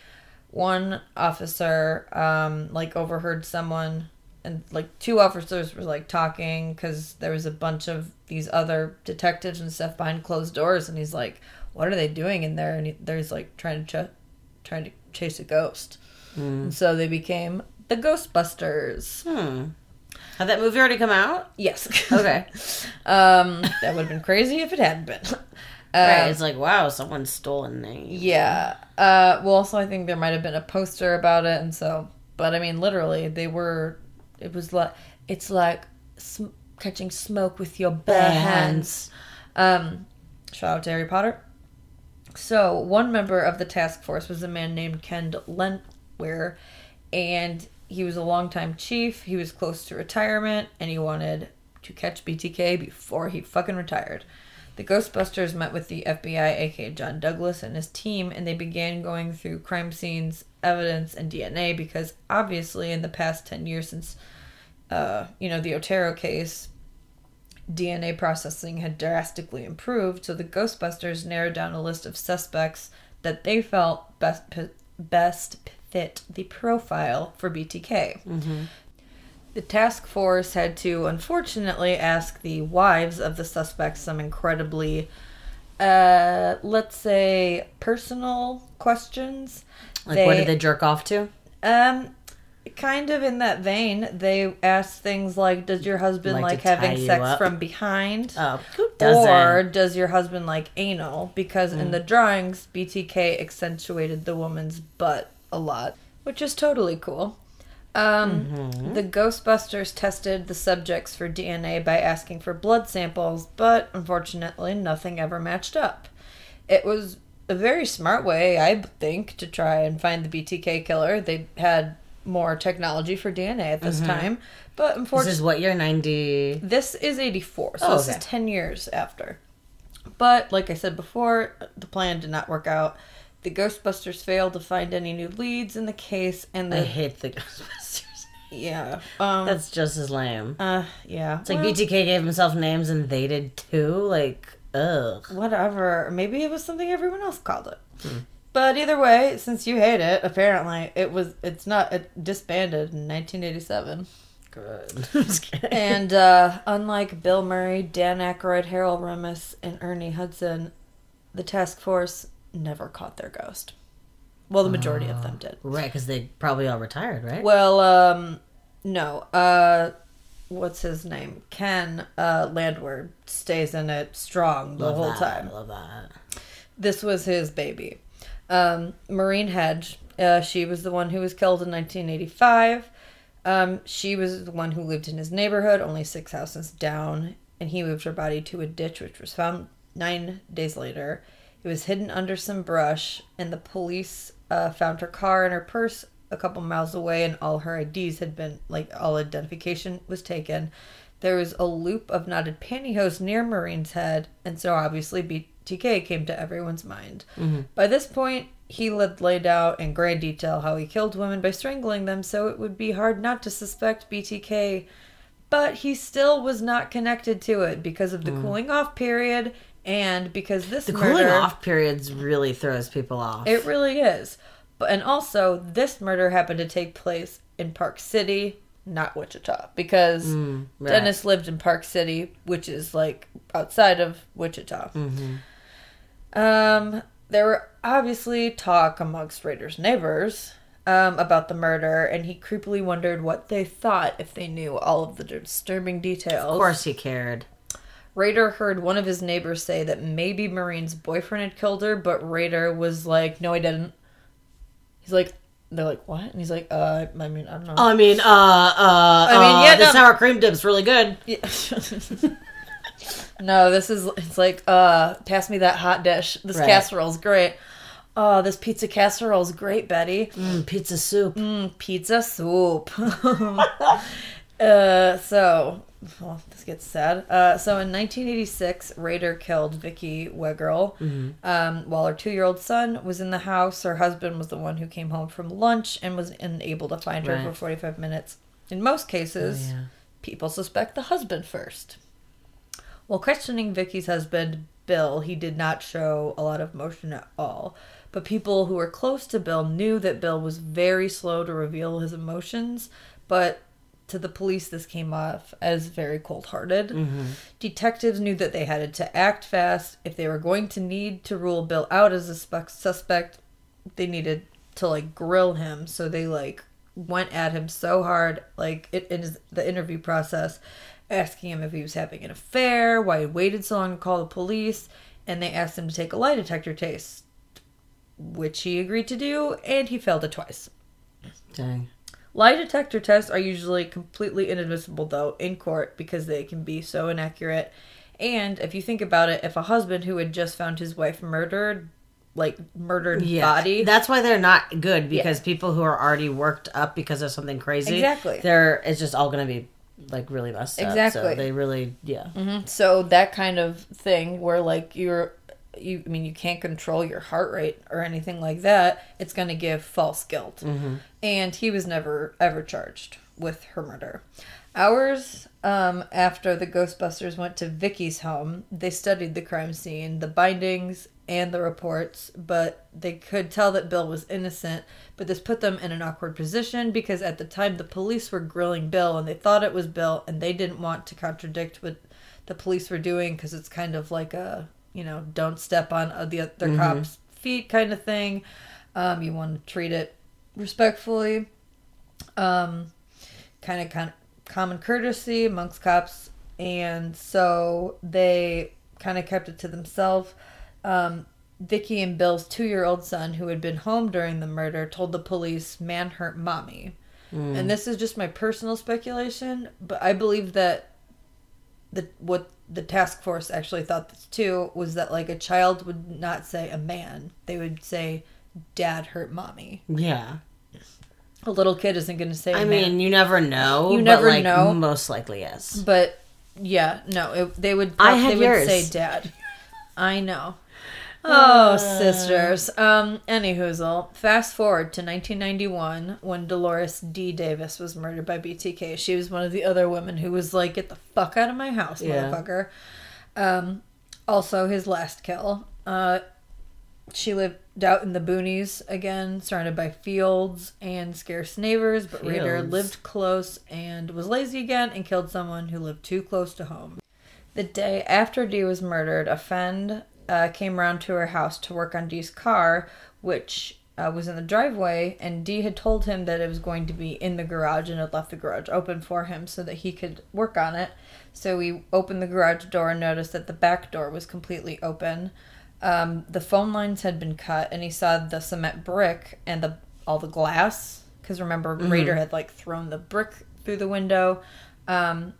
Speaker 9: One officer, um, like, overheard someone, and like two officers were like talking because there was a bunch of these other detectives and stuff behind closed doors, and he's like, "What are they doing in there?" And he, there's like trying to ch- trying to chase a ghost. And so they became the Ghostbusters.
Speaker 10: Hmm. Had that movie already come out?
Speaker 9: Yes.
Speaker 10: Okay.
Speaker 9: um, that would have been crazy if it hadn't been. Uh,
Speaker 10: right. It's like, wow, someone stole a name.
Speaker 9: Yeah. Uh, well, also, I think there might have been a poster about it, and so, but I mean, literally, they were. It was like it's like sm- catching smoke with your bare hands. Um, shout out to Harry Potter. So, one member of the task force was a man named Ken Landwehr, and he was a longtime chief. He was close to retirement, and he wanted to catch BTK before he fucking retired. The Ghostbusters met with the FBI, aka John Douglas, and his team, and they began going through crime scenes, evidence, and DNA because obviously, in the past 10 years since, uh, you know, the Otero case, DNA processing had drastically improved, so the Ghostbusters narrowed down a list of suspects that they felt best best fit the profile for BTK. The task force had to unfortunately ask the wives of the suspects some incredibly, uh, let's say, personal questions.
Speaker 10: Like, what did they jerk off to?
Speaker 9: Um, kind of in that vein, they asked things like, "Does your husband
Speaker 10: Like
Speaker 9: like, having sex
Speaker 10: up?
Speaker 9: from behind?"
Speaker 10: Oh, who doesn't?
Speaker 9: Or does your husband like anal? Because
Speaker 10: Mm.
Speaker 9: in the drawings, BTK accentuated the woman's butt a lot, which is totally cool. Um,
Speaker 10: Mm-hmm.
Speaker 9: The Ghostbusters tested the subjects for DNA by asking for blood samples, but unfortunately, nothing ever matched up. It was a very smart way, I think, to try and find the BTK killer. They had more technology for DNA at this time, but
Speaker 10: Mm-hmm. This is what year? 90.
Speaker 9: this is 84, so
Speaker 10: Oh,
Speaker 9: this is 10 years after. But, like I said before, the plan did not work out. The Ghostbusters failed to find any new leads in the case, and
Speaker 10: I hate the Ghostbusters.
Speaker 9: Yeah. Um,
Speaker 10: That's just as lame.
Speaker 9: uh, yeah.
Speaker 10: It's like
Speaker 9: Well,
Speaker 10: BTK gave himself names and they did too. Like, ugh.
Speaker 9: Whatever. Maybe it was something everyone else called it.
Speaker 10: Hmm.
Speaker 9: But either way, since you hate it, apparently it was. It's not. It disbanded in 1987.
Speaker 10: Good. I'm just kidding.
Speaker 9: And uh, unlike Bill Murray, Dan Aykroyd, Harold Ramis, and Ernie Hudson, the task force never caught their ghost. Well, the majority of them did.
Speaker 10: right, because they probably all retired, right?
Speaker 9: Well, um, no. Uh, what's his name? Ken uh, Landwehr stays in it strong the
Speaker 10: Love
Speaker 9: whole
Speaker 10: that.
Speaker 9: time.
Speaker 10: I love that.
Speaker 9: This was his baby. Um, Marine Hedge, uh, she was the one who was killed in 1985. Um, she was the one who lived in his neighborhood, only six houses down, and he moved her body to a ditch, which was found nine days later. It was hidden under some brush, and the police uh, found her car and her purse a couple miles away, and all her IDs had been, like, all identification was taken. There was a loop of knotted pantyhose near Marine's head, and so obviously BTK came to everyone's mind. Mm-hmm. By this point, he had laid out in great detail how he killed women by strangling them, so it would be hard not to suspect BTK. But he still was not connected to it because of the mm. cooling off period and because this
Speaker 10: The
Speaker 9: murder.
Speaker 10: cooling off periods really throws people off.
Speaker 9: It really is. But and also this murder happened to take place in Park City, not Wichita, because mm,
Speaker 10: right.
Speaker 9: Dennis lived in Park City, which is like outside of Wichita. Mm-hmm. Um, there were obviously talk amongst Rader's neighbors um, about the murder, and he creepily wondered what they thought if they knew all of the disturbing details.
Speaker 10: of course he cared.
Speaker 9: Rader heard one of his neighbors say that maybe Marine's boyfriend had killed her, but Rader was like, "No, I didn't." He's like, "They're like, what?" And he's like, "Uh, I mean, I don't know."
Speaker 10: I mean, uh, uh,
Speaker 9: I mean,
Speaker 10: uh,
Speaker 9: yeah,
Speaker 10: the
Speaker 9: no.
Speaker 10: sour cream dip's really good.
Speaker 9: Yeah. no, this is it's like, uh, pass me that hot dish. This
Speaker 10: Right.
Speaker 9: casserole's great. Oh, this pizza casserole's great, Betty.
Speaker 10: Mm, pizza soup.
Speaker 9: Pizza soup. uh, so, well, this gets sad. Uh, so in 1986, Rader killed Vicky Wegerle. Um, while her two-year-old son was in the house, her husband was the one who came home from lunch and was unable to find her
Speaker 10: Right.
Speaker 9: for 45 minutes. In most cases,
Speaker 10: Oh, yeah.
Speaker 9: people suspect the husband first. While questioning Vicky's husband, Bill, he did not show a lot of emotion at all. But people who were close to Bill knew that Bill was very slow to reveal his emotions, but to the police, this came off as very cold hearted. Mm-hmm. Detectives knew that they had to act fast. If they were going to need to rule Bill out as a spe- suspect, they needed to like grill him. So they like went at him so hard, like it, in his, the interview process, asking him if he was having an affair, why he waited so long to call the police, and they asked him to take a lie detector test, which he agreed to do, and he failed it twice.
Speaker 10: Dang.
Speaker 9: Lie detector tests are usually completely inadmissible, though, in court because they can be so inaccurate. And if you think about it, if a husband who had just found his wife murdered, like murdered
Speaker 10: Yeah.
Speaker 9: body,
Speaker 10: That's why they're not good because people who are already worked up because of something crazy,
Speaker 9: Exactly.
Speaker 10: They're it's just all gonna be like really messed up.
Speaker 9: Exactly.
Speaker 10: So they really, yeah.
Speaker 9: so that kind of thing where like you're you I mean you can't control your heart rate or anything like that, it's going to give false guilt. And he was never ever charged with her murder. Hours um, after the Ghostbusters went to Vicky's home, they studied the crime scene, the bindings, and the reports, but they could tell that Bill was innocent. But this put them in an awkward position because at the time the police were grilling Bill and they thought it was Bill and they didn't want to contradict what the police were doing because it's kind of like a, you know, don't step on the other cops' feet kind of thing. Um, you want to treat it respectfully. Um, kind of kind common courtesy amongst cops, and so they kind of kept it to themselves. Um, Vicky and Bill's two-year-old son, who had been home during the murder, told the police, "Man hurt mommy." And this is just my personal speculation, but I believe that the what the task force actually thought this too was that like a child would not say a man; they would say, "Dad hurt mommy."
Speaker 10: Yeah.
Speaker 9: A little kid isn't going to say.
Speaker 10: I
Speaker 9: man.
Speaker 10: mean, you never know.
Speaker 9: You
Speaker 10: but,
Speaker 9: never
Speaker 10: like,
Speaker 9: know.
Speaker 10: Most likely, yes.
Speaker 9: But yeah, no, it, they would.
Speaker 10: I
Speaker 9: they
Speaker 10: had
Speaker 9: would
Speaker 10: yours.
Speaker 9: say dad. I know. Oh, sisters. Um, any hoozle. Fast forward to 1991 when Dolores D. Davis was murdered by BTK. She was one of the other women who was like, "Get the fuck out of my house,
Speaker 10: Yeah.
Speaker 9: motherfucker." Um, also his last kill. Uh, she lived out in the boonies again, surrounded by fields and scarce neighbors, but Rader
Speaker 10: Fields.
Speaker 9: lived close and was lazy again and killed someone who lived too close to home. The day after Dee was murdered, a friend uh, came around to her house to work on Dee's car, which uh, was in the driveway, and Dee had told him that it was going to be in the garage and had left the garage open for him so that he could work on it. So we opened the garage door and noticed that the back door was completely open. Um, the phone lines had been cut, and he saw the cement brick and the all the glass. Because remember, Raider had like thrown the brick through the window. Um,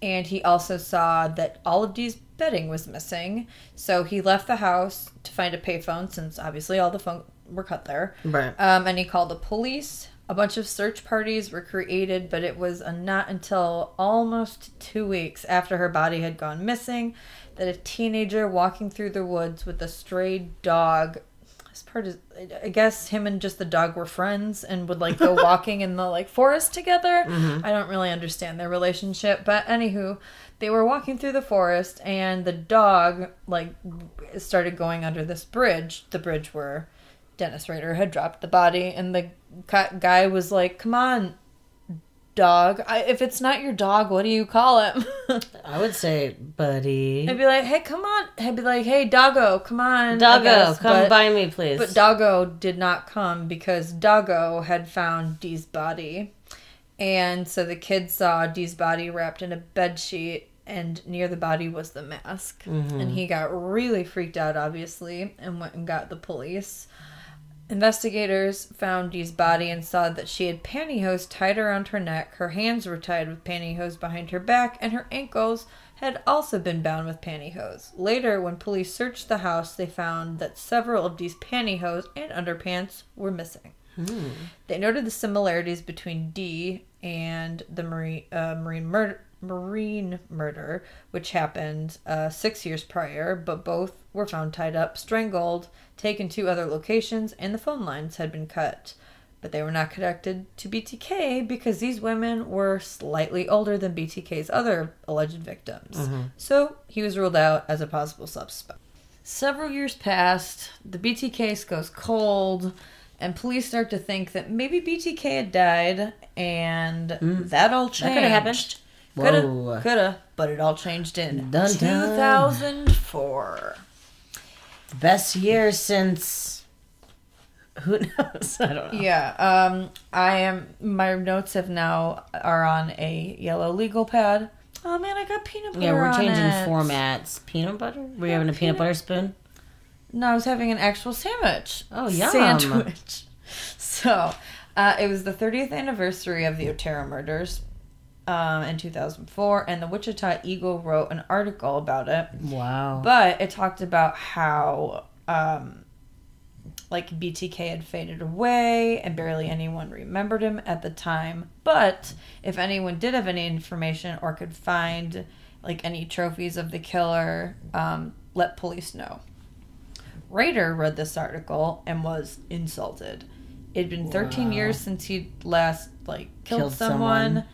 Speaker 9: and he also saw that all of Dee's bedding was missing. So he left the house to find a payphone, since obviously all the phone were cut there.
Speaker 10: Right.
Speaker 9: Um, and he called the police. A bunch of search parties were created, but it was not until almost two weeks after her body had gone missing that a teenager walking through the woods with a stray dog. This part is, I guess, him and just the dog were friends and would like go walking in the like forest together. Mm-hmm. I don't really understand their relationship, but anywho, they were walking through the forest and the dog like started going under this bridge, the bridge where Dennis Rader had dropped the body, and the guy was like, "Come on, dog. I, if it's not your dog, what do you call him?"
Speaker 10: I would say, buddy.
Speaker 9: I'd be like, "Hey, come on." I'd be like, "Hey, doggo, come on,
Speaker 10: Doggo,
Speaker 9: guess,
Speaker 10: come
Speaker 9: but-
Speaker 10: by me, please.
Speaker 9: But Doggo did not come because Doggo had found Dee's body. And so the kid saw Dee's body wrapped in a bed sheet, and near the body was the mask. Mm-hmm. And he got really freaked out, obviously, and went and got the police. Investigators found Dee's body and saw that she had pantyhose tied around her neck, her hands were tied with pantyhose behind her back, and her ankles had also been bound with pantyhose. Later, when police searched the house, they found that several of Dee's pantyhose and underpants were missing. They noted the similarities between Dee and the marine uh, marine murder marine murder, which happened uh, six years prior, but both were found tied up, strangled, taken to other locations, and the phone lines had been cut. But they were not connected to BTK because these women were slightly older than BTK's other alleged victims. So he was ruled out as a possible suspect. Several years passed, the BTK case goes cold, and police start to think that maybe BTK had died, and that all changed.
Speaker 10: That coulda happened. Whoa.
Speaker 9: Coulda, coulda, but it all changed in
Speaker 10: Dun, dun.
Speaker 9: 2004.
Speaker 10: Best year since. Who knows? I don't know.
Speaker 9: Yeah, um, I am. My notes have now are on a yellow legal pad. Oh man, I got peanut butter.
Speaker 10: Yeah, we're changing
Speaker 9: it.
Speaker 10: formats. Peanut butter? Were you having a peanut butter spoon?
Speaker 9: No, I was having an actual sandwich.
Speaker 10: Oh, yum.
Speaker 9: Sandwich. So, uh, it was the 30th anniversary of the Otero murders um, in 2004, and the Wichita Eagle wrote an article about it.
Speaker 10: Wow.
Speaker 9: But it talked about how, um, like, BTK had faded away and barely anyone remembered him at the time. But if anyone did have any information or could find, like, any trophies of the killer, um, let police know. Rader read this article and was insulted. It'd been 13
Speaker 10: Wow.
Speaker 9: years since he'd last, like, killed,
Speaker 10: Killed
Speaker 9: someone.
Speaker 10: someone.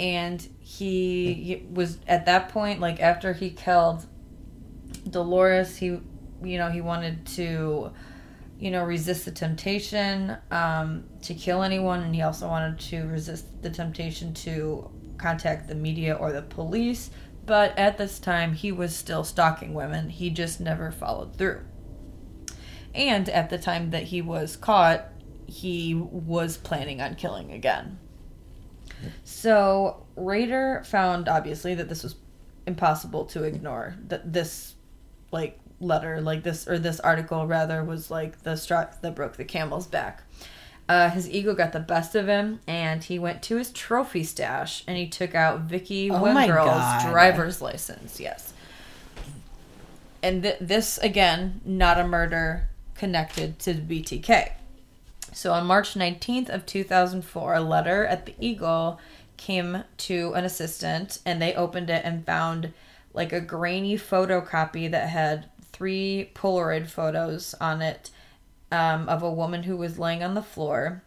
Speaker 9: And he, was at that point like after he killed Dolores, he you know he wanted to you know resist the temptation um, to kill anyone, and he also wanted to resist the temptation to contact the media or the police. But at this time, he was still stalking women. He just never followed through. And at the time that he was caught, he was planning on killing again. So Rader found obviously that this was impossible to ignore. That this like letter, like this or this article rather, was like the straw that broke the camel's back. Uh, his ego got the best of him, and he went to his trophy stash and he took out Vicky
Speaker 10: Oh Wegerle's
Speaker 9: driver's license. Yes, and th- this again, not a murder connected to the BTK. So on March 19th of 2004, a letter at the Eagle came to an assistant and they opened it and found like a grainy photocopy that had three Polaroid photos on it um, of a woman who was laying on the floor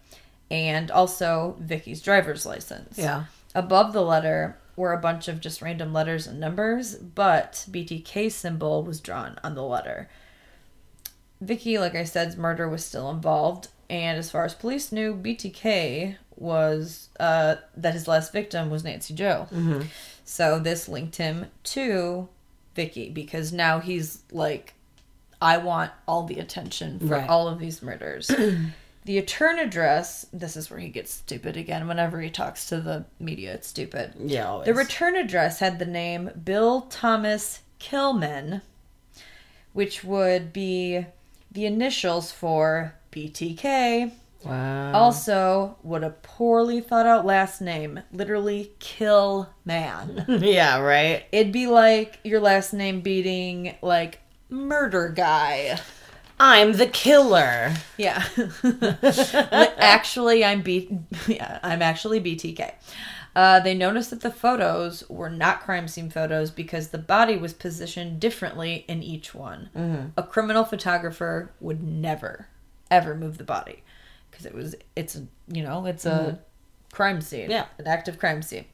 Speaker 9: and also Vicky's driver's license.
Speaker 10: Yeah.
Speaker 9: Above the letter were a bunch of just random letters and numbers, but BTK symbol was drawn on the letter. Vicky, like I said's murder was still involved, and as far as police knew, BTK was uh, that his last victim was Nancy Jo. So this linked him to Vicky because now he's like, I want all the attention for
Speaker 10: Right.
Speaker 9: all of these murders. the return address. This is where he gets stupid again. Whenever he talks to the media, it's stupid.
Speaker 10: Yeah, always.
Speaker 9: The return address had the name Bill Thomas Killman, which would be the initials for BTK.
Speaker 10: Wow.
Speaker 9: Also, what a poorly thought out last name. Literally, kill man.
Speaker 10: yeah, right.
Speaker 9: It'd be like your last name beating, like, murder guy.
Speaker 10: I'm the killer.
Speaker 9: Yeah. Actually, I'm B. Yeah, I'm actually BTK. Uh, they noticed that the photos were not crime scene photos because the body was positioned differently in each one. A criminal photographer would never, ever move the body because it was it's a you know it's a crime scene,
Speaker 10: Yeah.
Speaker 9: an active crime scene.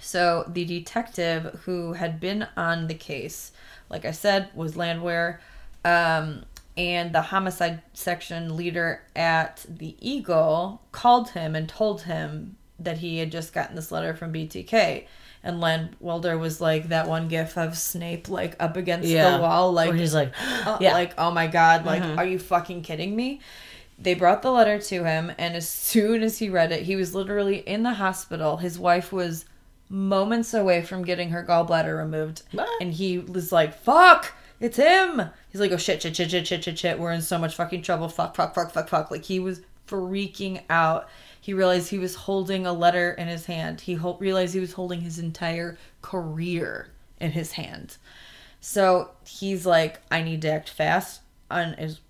Speaker 9: So the detective who had been on the case, like I said, was Landwehr, um, and the homicide section leader at the Eagle called him and told him that he had just gotten this letter from BTK. And Landwehr was like that one gif of Snape like up against
Speaker 10: Yeah.
Speaker 9: the wall, like
Speaker 10: Where he's like,
Speaker 9: uh,
Speaker 10: yeah.
Speaker 9: like oh my god, like are you fucking kidding me? They brought the letter to him, and as soon as he read it, he was literally in the hospital. His wife was moments away from getting her gallbladder removed,
Speaker 10: What?
Speaker 9: and he was like, "Fuck, it's him." He's like, "Oh shit, shit, shit, shit, shit, shit, shit. We're in so much fucking trouble. Fuck, fuck, fuck, fuck, fuck." Like he was freaking out. He realized he was holding a letter in his hand. He ho- realized he was holding his entire career in his hand. So he's like, I need to act fast. And is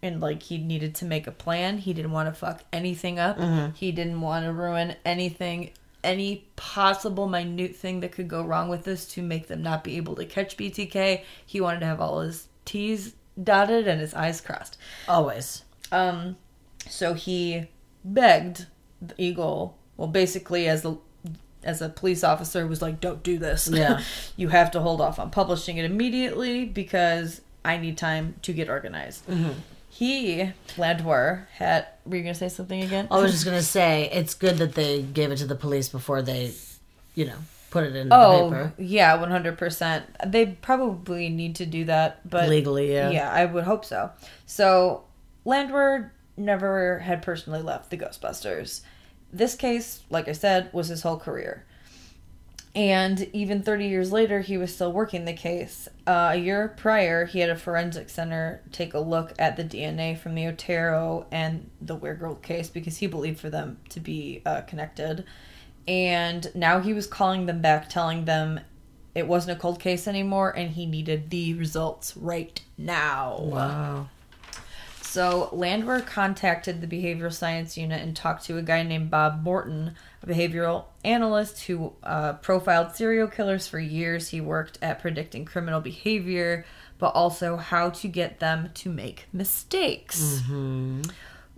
Speaker 9: and like he needed to make a plan. He didn't want to fuck anything up. He didn't want to ruin anything, any possible minute thing that could go wrong with this to make them not be able to catch BTK. He wanted to have all his T's dotted and his I's crossed.
Speaker 10: always.
Speaker 9: Um, so he begged the Eagle. Well, basically, as a as a police officer, was like, "Don't do this.
Speaker 10: Yeah.
Speaker 9: you have to hold off on publishing it immediately because I need time to get organized." Mm-hmm. He Landwehr had. Were you gonna say something again?
Speaker 10: I was just gonna say it's good that they gave it to the police before they, you know, put it in
Speaker 9: Oh
Speaker 10: the paper
Speaker 9: yeah, one hundred percent. They probably need to do that, but
Speaker 10: legally. Yeah.
Speaker 9: Yeah, I would hope so. So, Landwehr never had personally left the Ghostbusters. This case, like I said, was his whole career. And even 30 years later, he was still working the case. Uh, a year prior, he had a forensic center take a look at the DNA from the Otero and the Wegerle case because he believed for them to be uh, connected. And now he was calling them back, telling them it wasn't a cold case anymore and he needed the results right now.
Speaker 10: Wow.
Speaker 9: So Landwehr contacted the behavioral science unit and talked to a guy named Bob Morton, a behavioral analyst who uh, profiled serial killers for years. He worked at predicting criminal behavior, but also how to get them to make mistakes.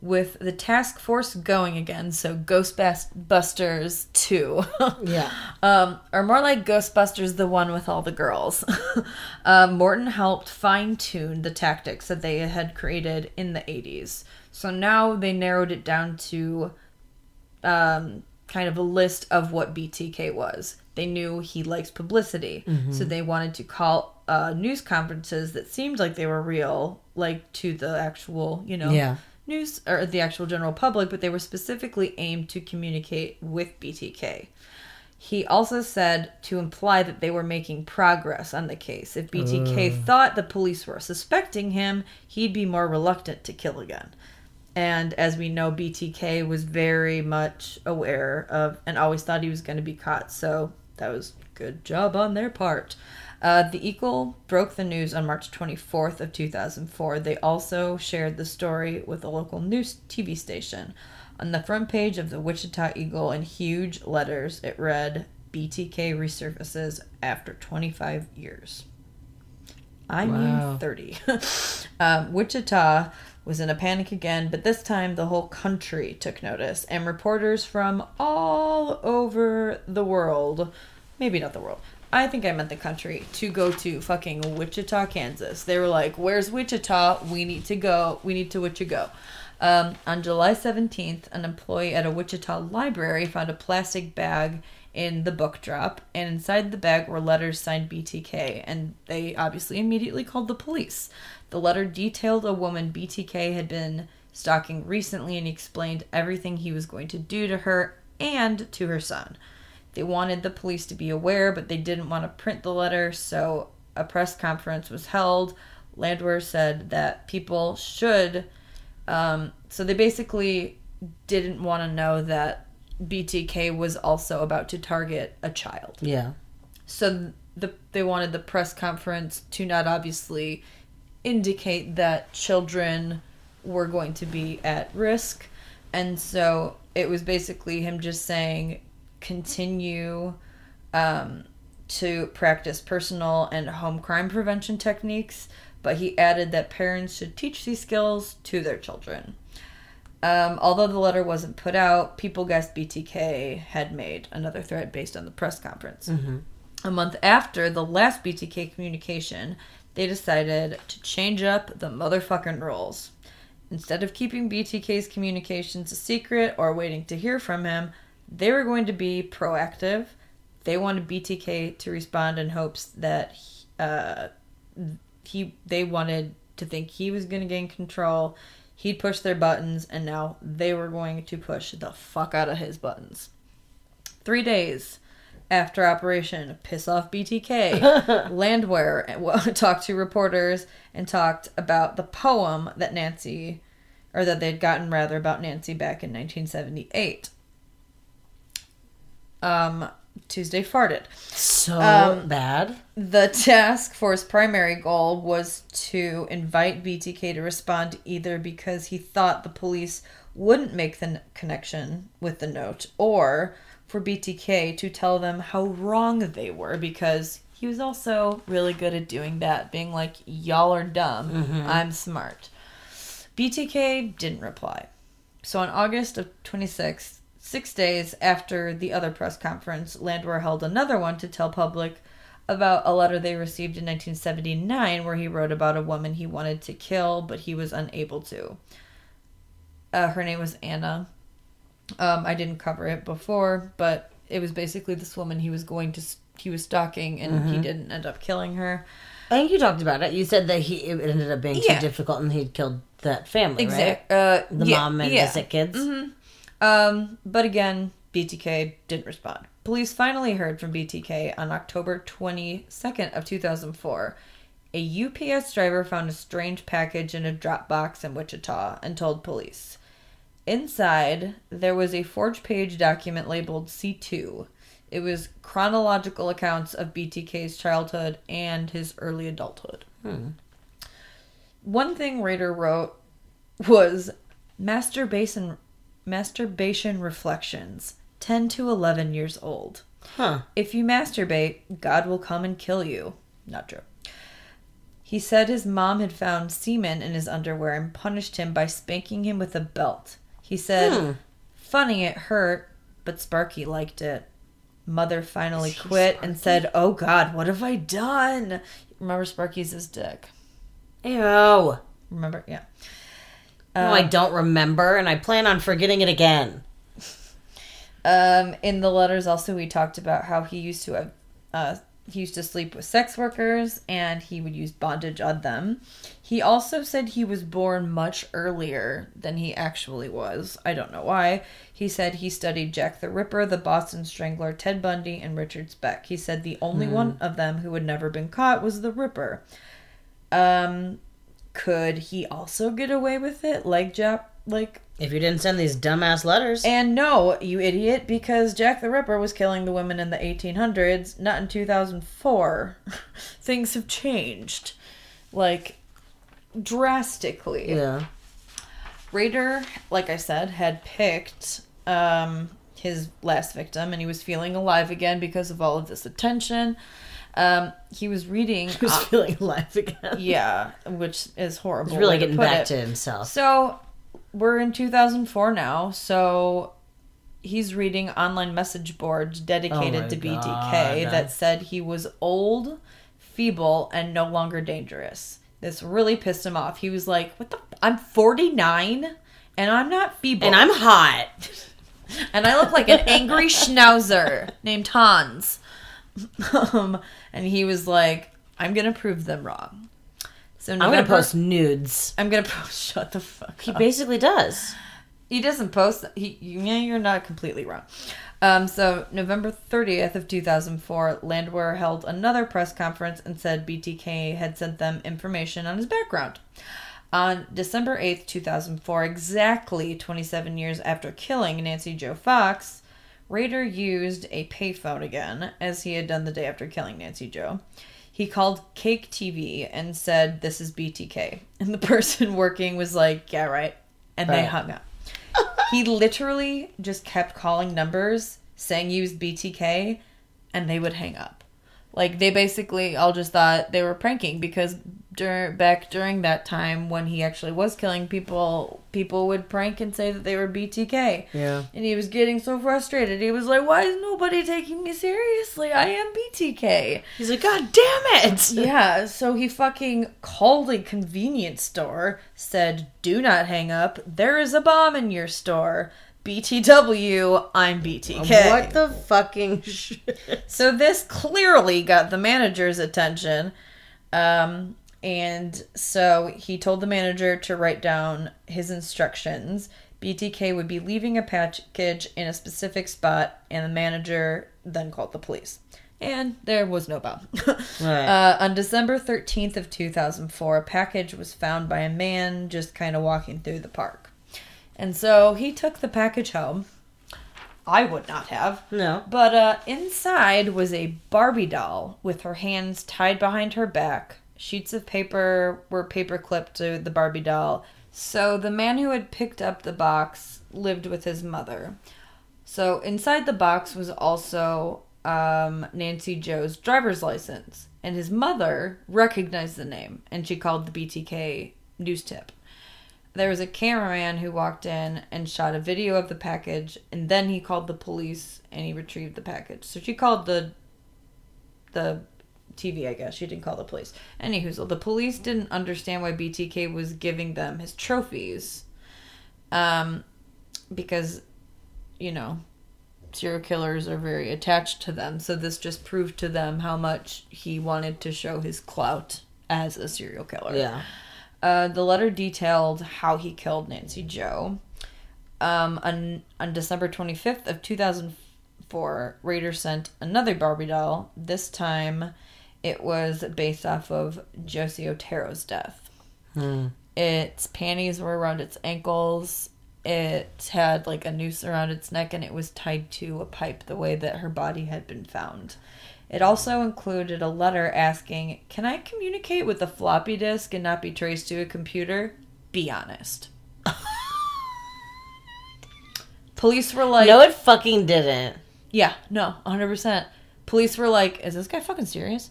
Speaker 9: With the task force going again, so Ghostbusters 2.
Speaker 10: Yeah.
Speaker 9: um, or more like Ghostbusters, the one with all the girls. um, Morton helped fine tune the tactics that they had created in the 80s. So now they narrowed it down to um, kind of a list of what BTK was. They knew he likes publicity, so they wanted to call uh, news conferences that seemed like they were real, like to the actual, you know,
Speaker 10: Yeah.
Speaker 9: News or the actual general public, but they were specifically aimed to communicate with BTK. He also said to imply that they were making progress on the case. If BTK mm. thought the police were suspecting him, he'd be more reluctant to kill again. And as we know, BTK was very much aware of and always thought he was going to be caught. So that was good job on their part. Uh, the Eagle broke the news on March 24th of 2004. They also shared the story with a local news TV station. On the front page of the Wichita Eagle in huge letters, it read, "BTK resurfaces after 25 years." I
Speaker 10: Wow.
Speaker 9: mean 30. um, Wichita was in a panic again, but this time the whole country took notice, and reporters from all over the world, maybe not the world, I think I meant the country, to go to fucking Wichita, Kansas. They were like, Where's Wichita? We need to go. We need to Wichita go. Um, on July 17th, an employee at a Wichita library found a plastic bag in the book drop, and inside the bag were letters signed BTK, and they obviously immediately called the police. The letter detailed a woman BTK had been stalking recently, and he explained everything he was going to do to her and to her son. They wanted the police to be aware, but they didn't want to print the letter, so a press conference was held. Landwehr said that people should um, so they basically didn't want to know that BTK was also about to target a child.
Speaker 10: Yeah.
Speaker 9: So the they wanted the press conference to not obviously indicate that children were going to be at risk. And so it was basically him just saying continue um, to practice personal and home crime prevention techniques, but he added that parents should teach these skills to their children. Um, although the letter wasn't put out, people guessed BTK had made another threat based on the press conference. A month after the last BTK communication, they decided to change up the motherfucking rules. Instead of keeping BTK's communications a secret or waiting to hear from him, they were going to be proactive. They wanted BTK to respond in hopes that uh, he they wanted to think he was going to gain control. He'd push their buttons, and now they were going to push the fuck out of his buttons. Three days after Operation Piss Off BTK, Landwehr talked to reporters and talked about the poem that Nancy, or that they'd gotten rather about Nancy back in 1978. Um, Tuesday farted.
Speaker 10: So
Speaker 9: Um,
Speaker 10: bad.
Speaker 9: The task force primary goal was to invite BTK to respond either because he thought the police wouldn't make the n- connection with the note or for BTK to tell them how wrong they were because he was also really good at doing that, being like, y'all are dumb, I'm smart. BTK didn't reply. So on August of 26th, six days after the other press conference, Landwehr held another one to tell public about a letter they received in 1979 where he wrote about a woman he wanted to kill, but he was unable to. Uh, her name was Anna. Um, I didn't cover it before, but it was basically this woman he was going to he was stalking, and he didn't end up killing her.
Speaker 10: I think you talked about it. You said that he it ended up being
Speaker 9: Yeah.
Speaker 10: too difficult and he'd killed that family,
Speaker 9: Exact.
Speaker 10: right?
Speaker 9: Uh,
Speaker 10: The
Speaker 9: yeah,
Speaker 10: mom and
Speaker 9: yeah.
Speaker 10: the sick kids.
Speaker 9: Um, but again, BTK didn't respond. Police finally heard from BTK on October 22nd of 2004. A UPS driver found a strange package in a drop box in Wichita and told police. Inside, there was a forged page document labeled C2. It was chronological accounts of BTK's childhood and his early adulthood. One thing Rader wrote was masturbation masturbation reflections 10 to 11 years old
Speaker 10: Huh.
Speaker 9: if you masturbate god will come and kill you not true He said his mom had found semen in his underwear and punished him by spanking him with a belt. He said,
Speaker 10: Hmm.
Speaker 9: Funny, it hurt, but Sparky liked it. Mother finally quit and said, Oh God, what have I done? Remember, Sparky's his dick.
Speaker 10: Ew.
Speaker 9: Remember? Yeah.
Speaker 10: No, I don't remember, and I plan on forgetting it again.
Speaker 9: Um, in the letters, also, we talked about how he used to have, uh, he used to sleep with sex workers and he would use bondage on them. He also said he was born much earlier than he actually was. I don't know why. He said he studied Jack the Ripper, the Boston Strangler, Ted Bundy, and Richard Speck. He said the only one of them who had never been caught was the Ripper. Um, could he also get away with it, like Jap, like
Speaker 10: If you didn't send these dumbass letters.
Speaker 9: and no, you idiot, because Jack the Ripper was killing the women in the 1800s, not in 2004. Things have changed. Like, drastically.
Speaker 10: yeah.
Speaker 9: Rader, like I said, had picked um, his last victim, and he was feeling alive again because of all of this attention. Um, he was reading.
Speaker 10: He was
Speaker 9: uh,
Speaker 10: feeling alive again.
Speaker 9: yeah, which is horrible.
Speaker 10: He's really
Speaker 9: to
Speaker 10: getting
Speaker 9: put
Speaker 10: back
Speaker 9: it.
Speaker 10: to himself.
Speaker 9: So we're in 2004 now. So he's reading online message boards dedicated
Speaker 10: Oh
Speaker 9: to BTK
Speaker 10: God.
Speaker 9: that said he was old, feeble, and no longer dangerous. This really pissed him off. He was like, "What the? I'm 49 and I'm not feeble,
Speaker 10: And I'm hot.
Speaker 9: and I look like an angry schnauzer named Hans." um, and he was like, "I'm gonna prove them wrong." So
Speaker 10: I'm gonna post nudes.
Speaker 9: I'm gonna post. Shut the fuck
Speaker 10: He
Speaker 9: up.
Speaker 10: basically does.
Speaker 9: He doesn't post. He, yeah, you're not completely wrong. Um, so November 30th of 2004, Landwehr held another press conference and said BTK had sent them information on his background. On December 8th, 2004, exactly 27 years after killing Nancy Jo Fox, Rader used a payphone again, as he had done the day after killing Nancy Jo. He called KAKE TV and said, This is BTK. And the person working was like, Yeah, right. And they hung up. he literally just kept calling numbers saying he was BTK and they would hang up. Like they basically all just thought they were pranking because dur- back during that time when he actually was killing people, people would prank and say that they were BTK.
Speaker 10: Yeah.
Speaker 9: And he was getting so frustrated. He was like, "Why is nobody taking me seriously? I am BTK."
Speaker 10: He's like, God damn it!
Speaker 9: Yeah, so he fucking called a convenience store, said, Do not hang up. There is a bomb in your store. BTW, I'm BTK.
Speaker 10: What the fucking shit?
Speaker 9: So this clearly got the manager's attention. Um, and so he told the manager to write down his instructions. BTK would be leaving a package in a specific spot, and the manager then called the police. And there was no bomb.
Speaker 10: Right.
Speaker 9: uh, on December 13th of 2004, a package was found by a man just kind of walking through the park. And so he took the package home. I would not have.
Speaker 10: No.
Speaker 9: But uh, inside was a Barbie doll with her hands tied behind her back. Sheets of paper were paper clipped to the Barbie doll. So the man who had picked up the box lived with his mother. So inside the box was also um, Nancy Jo's driver's license. And his mother recognized the name and she called the BTK news tip there was a cameraman who walked in and shot a video of the package and then he called the police and he retrieved the package. So she called the the tv i guess. She didn't call the police. Anywho the police didn't understand why btk was giving them his trophies um because you know serial killers are very attached to them. So this just proved to them how much he wanted to show his clout as a serial killer.
Speaker 10: Yeah.
Speaker 9: Uh, the letter detailed how he killed Nancy Jo. Um, on, on December 25th of 2004, Rader sent another Barbie doll. This time, it was based off of Josie Otero's death. Its panties were around its ankles. It had like a noose around its neck, and it was tied to a pipe the way that her body had been found. It also included a letter asking, Can I communicate with a floppy disk and not be traced to a computer? Be honest. Police were like,
Speaker 10: no, it fucking didn't.
Speaker 9: Yeah, no, 100%. Police were like, Is this guy fucking serious?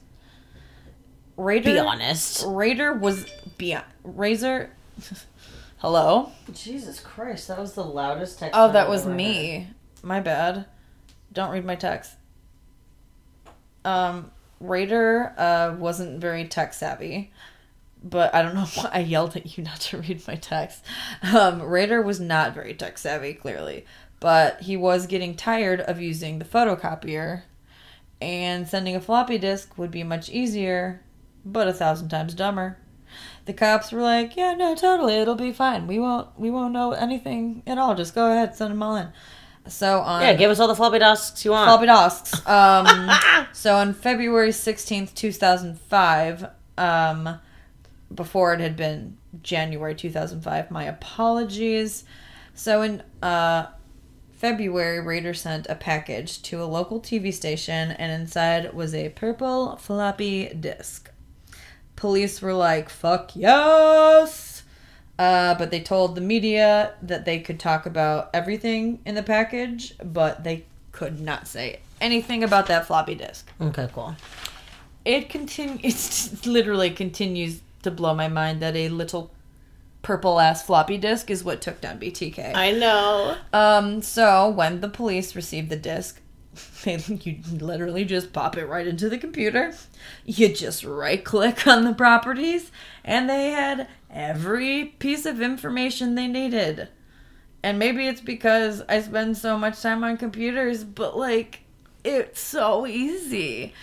Speaker 9: Rader.
Speaker 10: Be honest.
Speaker 9: Rader was beyond Razor. Hello.
Speaker 10: Jesus Christ, that was the loudest text.
Speaker 9: Oh, that was me. My bad. Don't read my text. Um, Rader uh, wasn't very tech savvy, but I don't know why I yelled at you not to read my text. Um, Rader was not very tech savvy, clearly, but he was getting tired of using the photocopier, and sending a floppy disk would be much easier, but a thousand times dumber. The cops were like, "Yeah, no, totally, it'll be fine. We won't, we won't know anything at all. Just go ahead, send them all in." So on
Speaker 10: Yeah, give us all the floppy disks you want.
Speaker 9: floppy disks. Um, so on February sixteenth, two thousand five, um, before it had been January two thousand five. My apologies. So in uh, February, Rader sent a package to a local TV station, and inside was a purple floppy disk. Police were like, "Fuck yes." Uh, but they told the media that they could talk about everything in the package, but they could not say anything about that floppy disk.
Speaker 10: Okay, cool.
Speaker 9: It continues, it literally continues to blow my mind that a little purple ass floppy disk is what took down BTK.
Speaker 10: I know.
Speaker 9: Um, so when the police received the disc, they, you literally just pop it right into the computer. You just right click on the properties, and they had every piece of information they needed. And maybe it's because I spend so much time on computers, but like, it's so easy.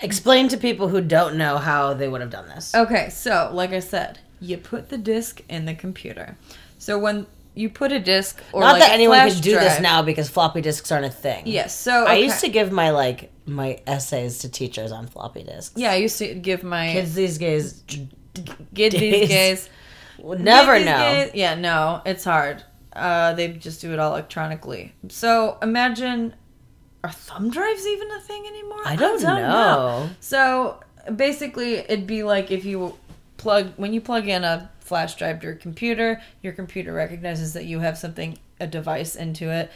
Speaker 10: Explain to people who don't know how they would have done this.
Speaker 9: Okay, so like I said, you put the disc in the computer. So when you put a disc, or
Speaker 10: Not
Speaker 9: like
Speaker 10: that anyone can do this now because floppy disks aren't a thing.
Speaker 9: Yes. So
Speaker 10: I used to give my like my essays to teachers on floppy disks.
Speaker 9: Yeah, I used to give my
Speaker 10: Kids these days
Speaker 9: get these
Speaker 10: days.
Speaker 9: guys.
Speaker 10: never
Speaker 9: these
Speaker 10: know.
Speaker 9: guys- Yeah, no, it's hard. Uh, they just do it all electronically. So imagine, are thumb drives even a thing anymore?
Speaker 10: I don't know.
Speaker 9: So basically, it'd be like if you plug when you plug in a flash drive to your computer, your computer recognizes that you have something a device into it.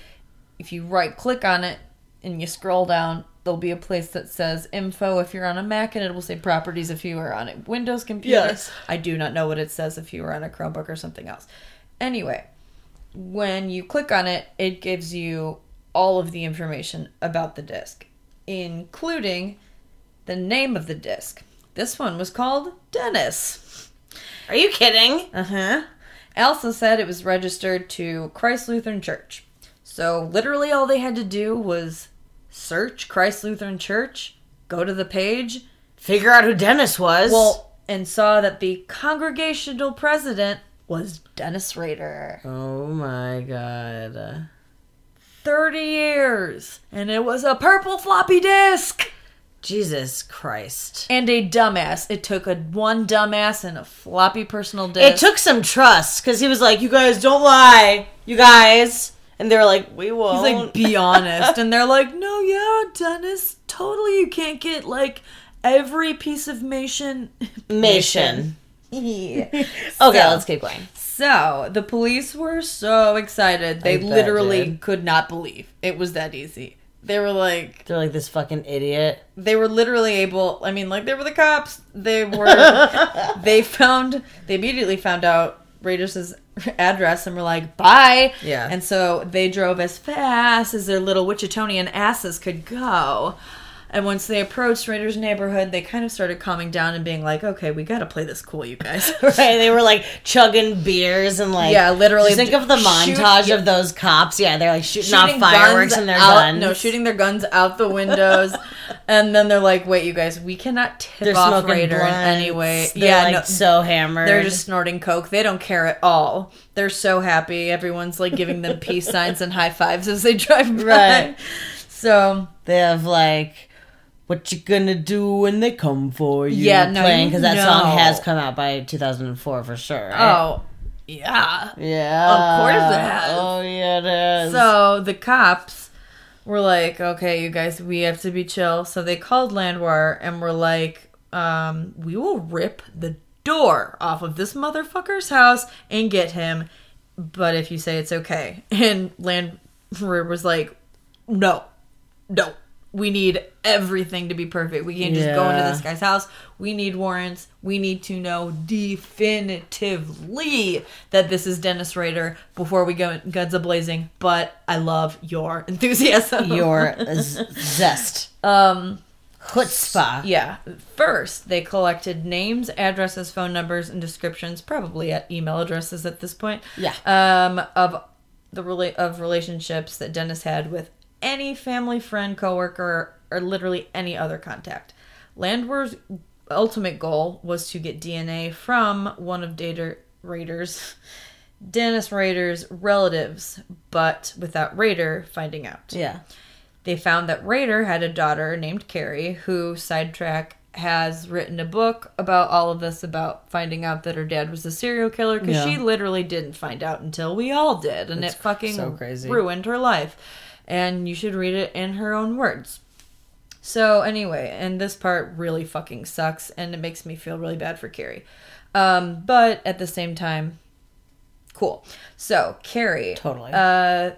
Speaker 9: If you right click on it and you scroll down, there'll be a place that says info if you're on a Mac, and it will say properties if you are on a Windows computer.
Speaker 10: Yes.
Speaker 9: I do not know what it says if you are on a Chromebook or something else. Anyway, when you click on it, it gives you all of the information about the disk, including the name of the disk. This one was called Dennis.
Speaker 10: Are you kidding?
Speaker 9: Uh huh. Elsa said it was registered to Christ Lutheran Church. So literally all they had to do was search Christ Lutheran Church, go to the page,
Speaker 10: Figure out who Dennis was.
Speaker 9: well, and saw that the congregational president was Dennis Rader.
Speaker 10: oh my god.
Speaker 9: 30 years, and it was a purple floppy disk.
Speaker 10: Jesus Christ.
Speaker 9: And a dumbass. It took a one dumbass and a floppy personal disk.
Speaker 10: It took some trust because he was like, "You guys don't lie, you guys," and they were like, "We won't."
Speaker 9: He's like, be honest. And they're like, no, yeah, Dennis, totally. You can't get like every piece of Mation.
Speaker 10: Mation.
Speaker 9: Yeah.
Speaker 10: Okay,
Speaker 9: So-
Speaker 10: let's keep going.
Speaker 9: So the police were so excited. They literally could not believe it was that easy. They were like,
Speaker 10: They're like this fucking idiot.
Speaker 9: they were literally able. I mean, like they were the cops. They were. they found. They immediately found out Rader's address and were like, "Bye."
Speaker 10: Yeah.
Speaker 9: And so they drove as fast as their little Wichitonian asses could go. And once they approached Rader's neighborhood, they kind of started calming down and being like, "Okay, we got to play this cool, you guys."
Speaker 10: Right? They were like chugging beers and like
Speaker 9: Yeah, literally
Speaker 10: think of the montage
Speaker 9: yeah.
Speaker 10: of those cops. Yeah, they're like shooting,
Speaker 9: shooting
Speaker 10: off fireworks and their
Speaker 9: out,
Speaker 10: guns.
Speaker 9: No, shooting their guns out the windows, and then they're like, "Wait, you guys, we cannot tip
Speaker 10: They're
Speaker 9: off Rader in any way."
Speaker 10: They're
Speaker 9: yeah,
Speaker 10: like
Speaker 9: no,
Speaker 10: so hammered.
Speaker 9: They're just snorting coke. They don't care at all. They're so happy. Everyone's like giving them peace signs and high fives as they drive by.
Speaker 10: Right.
Speaker 9: So
Speaker 10: they have like. What you gonna do when they come for you?
Speaker 9: Yeah, no,
Speaker 10: playing because that
Speaker 9: know.
Speaker 10: song has come out by 2004 for sure. Right?
Speaker 9: oh yeah.
Speaker 10: yeah,
Speaker 9: Of course it has.
Speaker 10: Oh yeah, it is.
Speaker 9: So the cops were like, "Okay, you guys, we have to be chill." So they called Landwehr and were like, um, "We will rip the door off of this motherfucker's house and get him, but if you say it's okay." And Landwehr was like, "No, no, we need everything to be perfect. We can't just go into this guy's house. We need warrants. We need to know definitively that this is Dennis Rader before we go guns a blazing. But I love your enthusiasm.
Speaker 10: Your z- zest.
Speaker 9: um
Speaker 10: Chutzpah.
Speaker 9: yeah. First, they collected names, addresses, phone numbers, and descriptions, probably at email addresses at this point.
Speaker 10: Yeah.
Speaker 9: Um, of the rela- of relationships that Dennis had with any family, friend, coworker, or literally any other contact. Landwehr's ultimate goal was to get DNA from one of Data Raiders, Dennis Rader's relatives, but without Rader finding out.
Speaker 10: Yeah.
Speaker 9: They found that Rader had a daughter named Carrie, who sidetrack has written a book about all of this about finding out that her dad was a serial killer because
Speaker 10: Yeah.
Speaker 9: she literally didn't find out until we all did, and it fucking
Speaker 10: so
Speaker 9: ruined her life. And you should read it in her own words. So anyway, and this part really fucking sucks, and it makes me feel really bad for Carrie. Um, but at the same time, cool. So Carrie,
Speaker 10: Totally.
Speaker 9: Uh,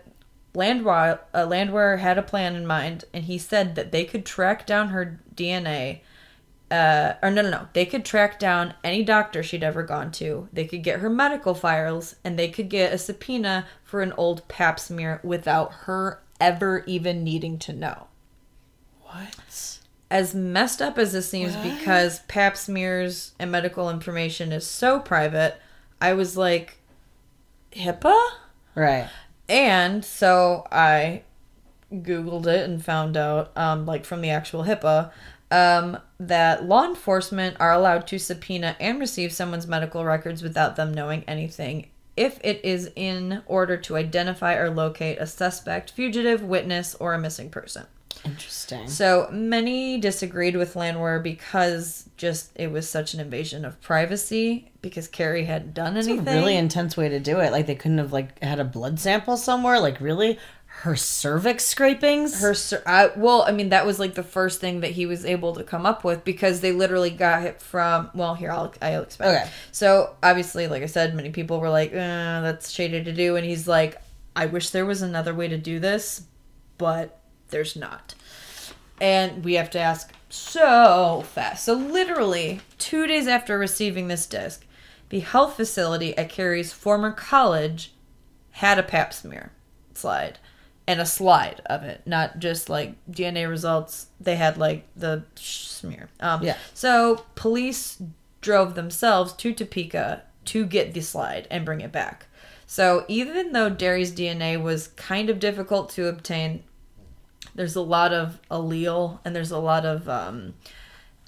Speaker 9: Landwehr, uh, Landwehr had a plan in mind, and he said that they could track down her DNA. Uh, or no, no, no. They could track down any doctor she'd ever gone to. They could get her medical files, and they could get a subpoena for an old pap smear without her ever even needing to know
Speaker 10: What?
Speaker 9: as messed up as this seems because pap smears and medical information is so private, I was like, HIPAA?
Speaker 10: Right.
Speaker 9: And so I Googled it and found out, um, like from the actual HIPAA, um, that law enforcement are allowed to subpoena and receive someone's medical records without them knowing anything if it is in order to identify or locate a suspect, fugitive, witness, or a missing person.
Speaker 10: Interesting.
Speaker 9: So many disagreed with Landwehr because just it was such an invasion of privacy because Carrie hadn't done
Speaker 10: It's
Speaker 9: anything.
Speaker 10: a really intense way to do it. Like they couldn't have like had a blood sample somewhere. Like really, her cervix scrapings.
Speaker 9: her I, well, I mean that was like the first thing that he was able to come up with because they literally got it from. Well, here I'll I'll explain.
Speaker 10: Okay.
Speaker 9: So obviously, like I said, many people were like, uh, "That's shady to do," and he's like, "I wish there was another way to do this, but there's not." And we have to ask so fast. So literally two days after receiving this disc, the health facility at Carrie's former college had a pap smear slide and a slide of it, not just like DNA results. They had like the smear. Um,
Speaker 10: Yeah.
Speaker 9: So police drove themselves to Topeka to get the slide and bring it back. So even though Derry's DNA was kind of difficult to obtain, there's a lot of allele and there's a lot of um,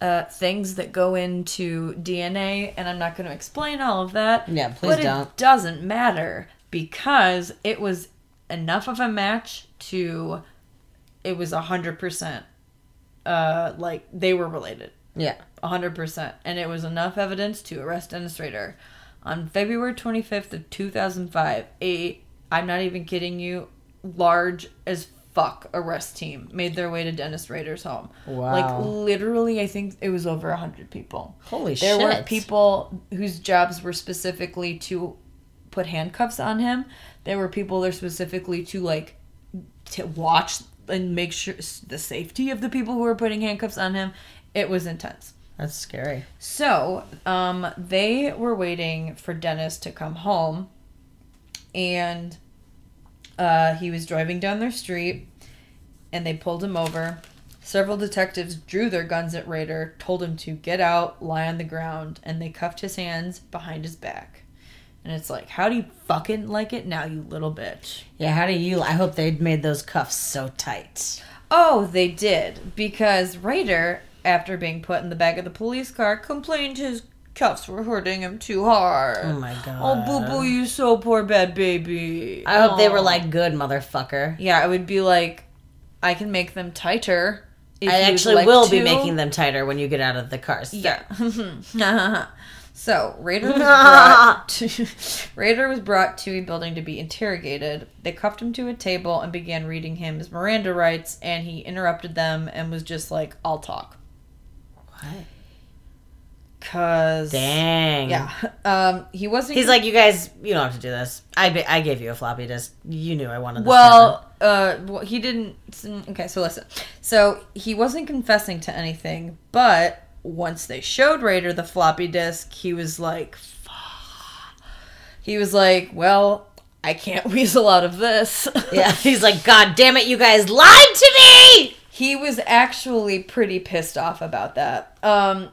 Speaker 9: uh, things that go into DNA, and I'm not going to explain all of that.
Speaker 10: Yeah, please
Speaker 9: but
Speaker 10: don't.
Speaker 9: It doesn't matter because it was enough of a match to it was a hundred percent. Uh, like they were related.
Speaker 10: yeah.
Speaker 9: a 100%. And it was enough evidence to arrest Dennis Rader. On February 25th of 2005, a, I'm not even kidding you, large as fuck arrest team made their way to Dennis Rader's home.
Speaker 10: Wow.
Speaker 9: Like literally, I think it was over a 100 people.
Speaker 10: Holy shit.
Speaker 9: there were people whose jobs were specifically to put handcuffs on him. There were people there specifically to like to watch and make sure the safety of the people who were putting handcuffs on him. It was intense.
Speaker 10: That's scary.
Speaker 9: So, um, they were waiting for Dennis to come home, and uh, he was driving down their street, and they pulled him over. Several detectives drew their guns at Rader, told him to get out, lie on the ground, and they cuffed his hands behind his back. And it's like, how do you fucking like it now, you little bitch?
Speaker 10: Yeah. How do you? I hope they'd made those cuffs so tight.
Speaker 9: Oh, they did. Because Rader, after being put in the back of the police car, complained his cuffs were hurting him too hard.
Speaker 10: Oh my god.
Speaker 9: Oh, boo boo, you so poor bad baby.
Speaker 10: I hope they were like good, motherfucker.
Speaker 9: Yeah, I would be like, I can make them tighter. if
Speaker 10: I actually
Speaker 9: like
Speaker 10: will be making them tighter when you get out of the car. So-
Speaker 9: Yeah. so Rader was brought to, Rader was brought to a building to be interrogated. They cuffed him to a table and began reading him his Miranda rights, and he interrupted them and was just like, "I'll talk."
Speaker 10: What?
Speaker 9: Cause
Speaker 10: Dang.
Speaker 9: yeah, um, he wasn't.
Speaker 10: He's like, you guys, you don't have to do this. I ba- I gave you a floppy disk. You knew I wanted this.
Speaker 9: well, uh, well, he didn't. Okay, so listen. So he wasn't confessing to anything, but once they showed Rader the floppy disk, he was like, "Fuck." he was like, well, I can't weasel out of this.
Speaker 10: Yeah, he's like, God damn it, you guys lied to me!
Speaker 9: he was actually pretty pissed off about that. Um,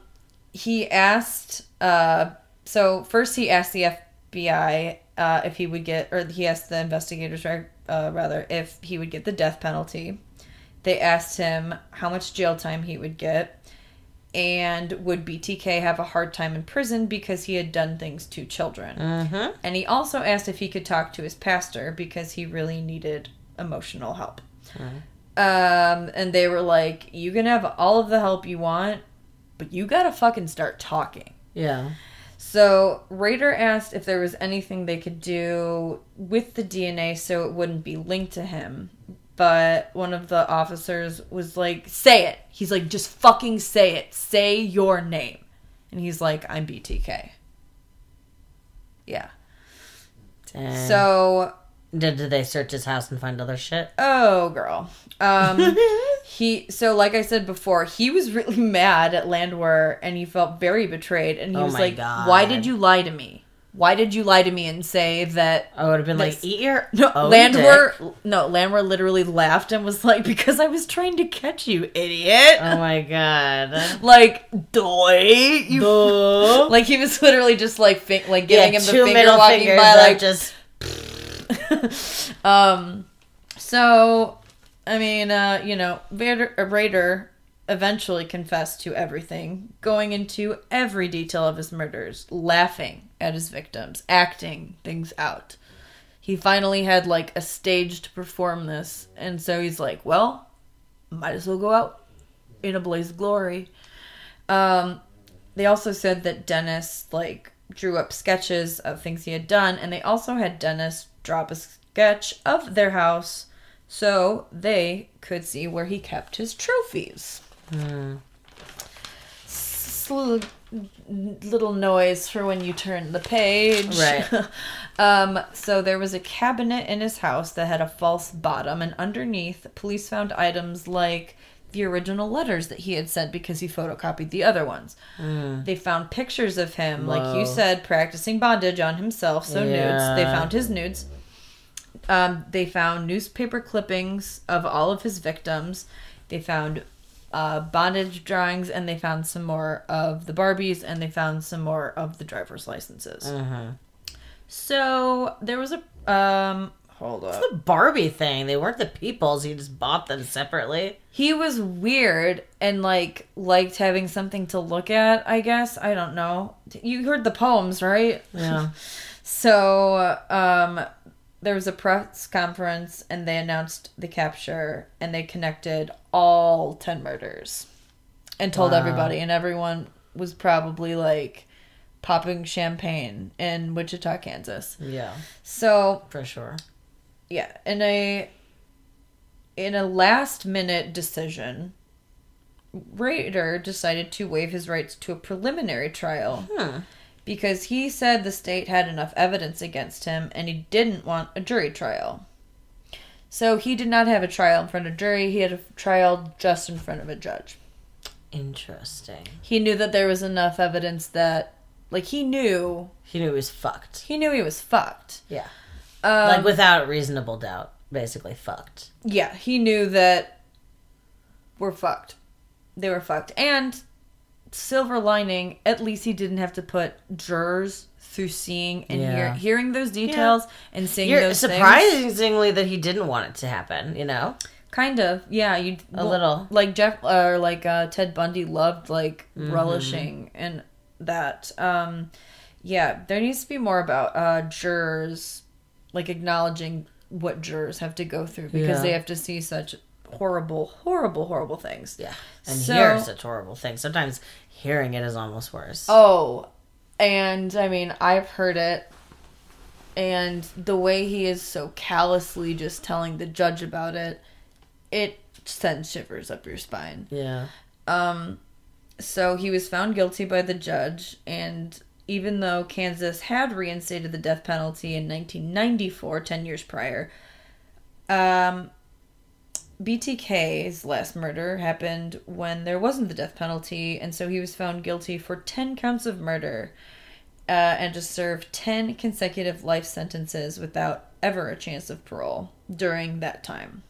Speaker 9: he asked, uh, so first he asked the FBI uh, if he would get, or he asked the investigators, uh, rather, if he would get the death penalty. They asked him how much jail time he would get, and would BTK have a hard time in prison because he had done things to children.
Speaker 10: Mm-hmm.
Speaker 9: And he also asked if he could talk to his pastor because he really needed emotional help. Um, and they were like, "You can have all of the help you want, but you gotta fucking start talking."
Speaker 10: Yeah.
Speaker 9: So Rader asked if there was anything they could do with the DNA so it wouldn't be linked to him. But one of the officers was like, "Say it." He's like, "Just fucking say it. Say your name." And he's like, "I'm BTK." Yeah.
Speaker 10: And
Speaker 9: So
Speaker 10: did, did they search his house and find other shit?
Speaker 9: Oh, girl. Um, he so like I said before, he was really mad at Landwehr, and he felt very betrayed. And he
Speaker 10: Oh
Speaker 9: was like,
Speaker 10: God.
Speaker 9: "Why did you lie to me? Why did you lie to me and say that?"
Speaker 10: I would have been like, eat your
Speaker 9: No,
Speaker 10: own
Speaker 9: Landwehr.
Speaker 10: dick."
Speaker 9: No, Landwehr literally laughed and was like, "Because I was trying to catch you, idiot."
Speaker 10: Oh my god.
Speaker 9: like, doy, you.
Speaker 10: Duh.
Speaker 9: Like he was literally just like, like giving
Speaker 10: yeah,
Speaker 9: him the finger
Speaker 10: middle
Speaker 9: walking
Speaker 10: fingers
Speaker 9: by, like
Speaker 10: just
Speaker 9: um, so, I mean, uh, you know, Vader, uh, Rader eventually confessed to everything, going into every detail of his murders, laughing at his victims, acting things out. He finally had like a stage to perform this, and so he's like, well, might as well go out in a blaze of glory. Um, they also said that Dennis like drew up sketches of things he had done, and they also had Dennis draw up a sketch of their house so they could see where he kept his trophies. Little, little noise for when you turn the page.
Speaker 10: Right.
Speaker 9: um, so there was a cabinet in his house that had a false bottom, and underneath, police found items like the original letters that he had sent because he photocopied the other ones. They found pictures of him, like you. Said, practicing bondage on himself, so nudes. They found his nudes. Um, they found newspaper clippings of all of his victims. They found uh, bondage drawings, and they found some more of the Barbies, and they found some more of the driver's licenses.
Speaker 10: Mm-hmm.
Speaker 9: So there was a um. Hold up.
Speaker 10: the Barbie thing. They weren't the people's. He just bought them separately.
Speaker 9: He was weird and like liked having something to look at. I guess I don't know. You heard the poems, right?
Speaker 10: Yeah.
Speaker 9: So, um, there was a press conference and they announced the capture and they connected all 10 murders and told
Speaker 10: Wow.
Speaker 9: everybody, and everyone was probably like popping champagne in Wichita, Kansas.
Speaker 10: yeah,
Speaker 9: So,
Speaker 10: for sure.
Speaker 9: yeah, in a in a last minute decision, Rader decided to waive his rights to a preliminary trial
Speaker 10: Hmm.
Speaker 9: Because he said the state had enough evidence against him and he didn't want a jury trial. So he did not have a trial in front of a jury, he had a trial just in front of a judge.
Speaker 10: Interesting.
Speaker 9: He knew that there was enough evidence that like he knew
Speaker 10: He knew he was fucked.
Speaker 9: he knew he was fucked.
Speaker 10: Yeah.
Speaker 9: Um,
Speaker 10: like without reasonable doubt, basically fucked.
Speaker 9: Yeah, he knew that we're fucked. They were fucked. And silver lining, at least he didn't have to put jurors through seeing and
Speaker 10: Yeah.
Speaker 9: hear, hearing those details and seeing
Speaker 10: You're
Speaker 9: those things.
Speaker 10: surprisingly that he didn't want it to happen. You know.
Speaker 9: Kind of, yeah. You
Speaker 10: A little.
Speaker 9: like Jeff or like uh, Ted Bundy loved like
Speaker 10: Mm-hmm.
Speaker 9: relishing in that. Um, yeah, there needs to be more about uh, jurors like acknowledging what jurors have to go through because
Speaker 10: Yeah.
Speaker 9: they have to see such horrible, horrible, horrible things.
Speaker 10: Yeah. And
Speaker 9: So-
Speaker 10: hear such horrible things. Sometimes hearing it is almost worse.
Speaker 9: Oh, and I mean, I've heard it, and the way he is so callously just telling the judge about it, it sends shivers up your spine.
Speaker 10: Yeah.
Speaker 9: Um, so he was found guilty by the judge, and even though Kansas had reinstated the death penalty in 1994, 10 years prior, um, BTK's last murder happened when there wasn't the death penalty, and so he was found guilty for 10 counts of murder uh, and to serve 10 consecutive life sentences without ever a chance of parole during that time.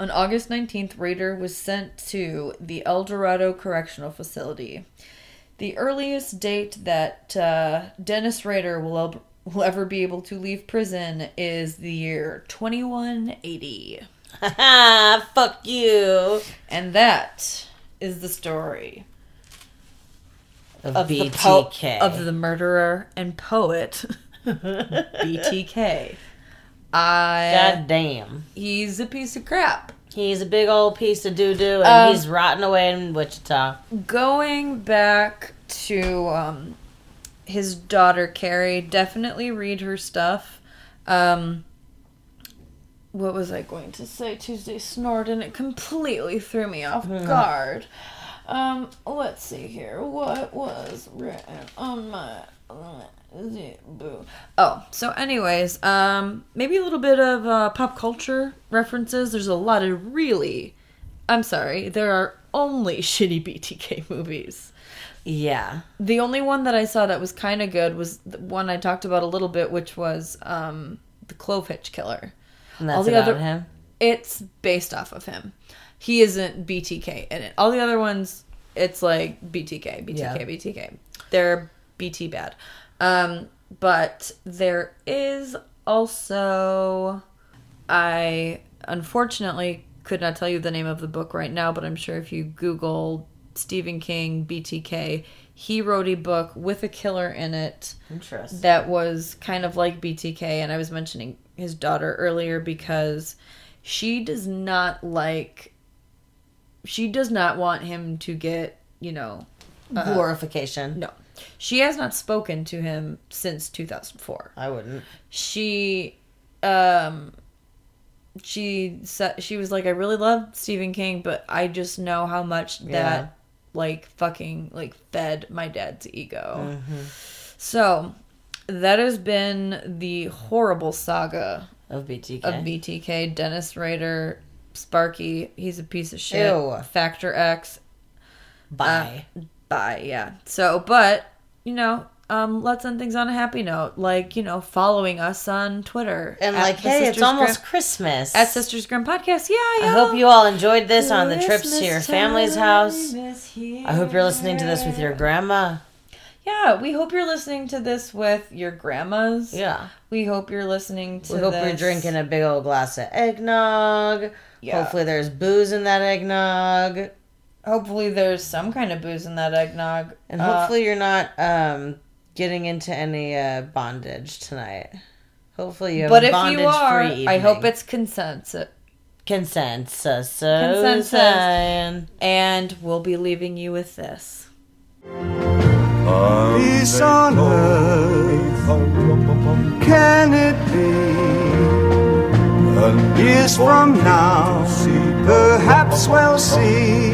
Speaker 9: On August 19th, Rader was sent to the El Dorado Correctional Facility. The earliest date that uh, Dennis Rader will, will ever be able to leave prison is the year 2180.
Speaker 10: Fuck you.
Speaker 9: And that is the story
Speaker 10: Of,
Speaker 9: of the,
Speaker 10: BTK.
Speaker 9: po- of the murderer and poet BTK. I
Speaker 10: God damn.
Speaker 9: he's a piece of crap.
Speaker 10: He's a big old piece of doo doo, and
Speaker 9: Um,
Speaker 10: he's rotting away in Wichita.
Speaker 9: Going back to um, his daughter Carrie, definitely read her stuff. Um, what was I going to say? Tuesday snored and it completely threw me off guard. Um, let's see here. What was written on my? Oh, so anyways, um, maybe a little bit of uh, pop culture references. There's a lot of really, I'm sorry, there are only shitty BTK movies.
Speaker 10: Yeah.
Speaker 9: The only one that I saw that was kind of good was the one I talked about a little bit, which was um, the Clovehitch Killer.
Speaker 10: And that's
Speaker 9: All the
Speaker 10: about
Speaker 9: other-
Speaker 10: him.
Speaker 9: It's based off of him. He isn't BTK in it. All the other ones, it's like BTK, BTK,
Speaker 10: Yeah.
Speaker 9: BTK. They're BT bad. Um, but there is also, I unfortunately could not tell you the name of the book right now, but I'm sure if you Google Stephen King BTK, he wrote a book with a killer in it
Speaker 10: Interesting.
Speaker 9: that was kind of like BTK, and I was mentioning his daughter earlier because she does not like, she does not want him to get, you know,
Speaker 10: Glorification.
Speaker 9: no. She has not spoken to him since 2004.
Speaker 10: I wouldn't.
Speaker 9: She, um, she said she was like, I really love Stephen King, but I just know how much
Speaker 10: Yeah.
Speaker 9: that like fucking like fed my dad's ego. So that has been the horrible saga
Speaker 10: Of BTK.
Speaker 9: of BTK. Dennis Rader, Sparky, he's a piece of shit.
Speaker 10: Ew.
Speaker 9: Factor X,
Speaker 10: Bye.
Speaker 9: bye. Yeah. So, but you know, um, let's end things on a happy note, like you know, following us on Twitter
Speaker 10: and like, hey, it's almost
Speaker 9: Grim-
Speaker 10: Christmas.
Speaker 9: at Sisters Grimm Podcast. Yeah,
Speaker 10: I hope you all enjoyed this on the trips to your family's house. I hope you're listening to this with your grandma.
Speaker 9: Yeah, we hope you're listening to this with your grandmas.
Speaker 10: Yeah.
Speaker 9: We hope you're listening to
Speaker 10: We hope
Speaker 9: this.
Speaker 10: you're drinking a big old glass of eggnog.
Speaker 9: Yeah.
Speaker 10: Hopefully there's booze in that eggnog.
Speaker 9: Hopefully, there's some kind of booze in that eggnog.
Speaker 10: And
Speaker 9: Uh,
Speaker 10: hopefully you're not um, getting into any uh, bondage tonight. Hopefully you have
Speaker 9: but
Speaker 10: a
Speaker 9: if you are,
Speaker 10: free
Speaker 9: I hope it's
Speaker 10: consensus.
Speaker 9: Consensus.
Speaker 10: Consensus.
Speaker 9: And we'll be leaving you with this.
Speaker 5: Peace on earth, can it be? Years from now, perhaps we'll see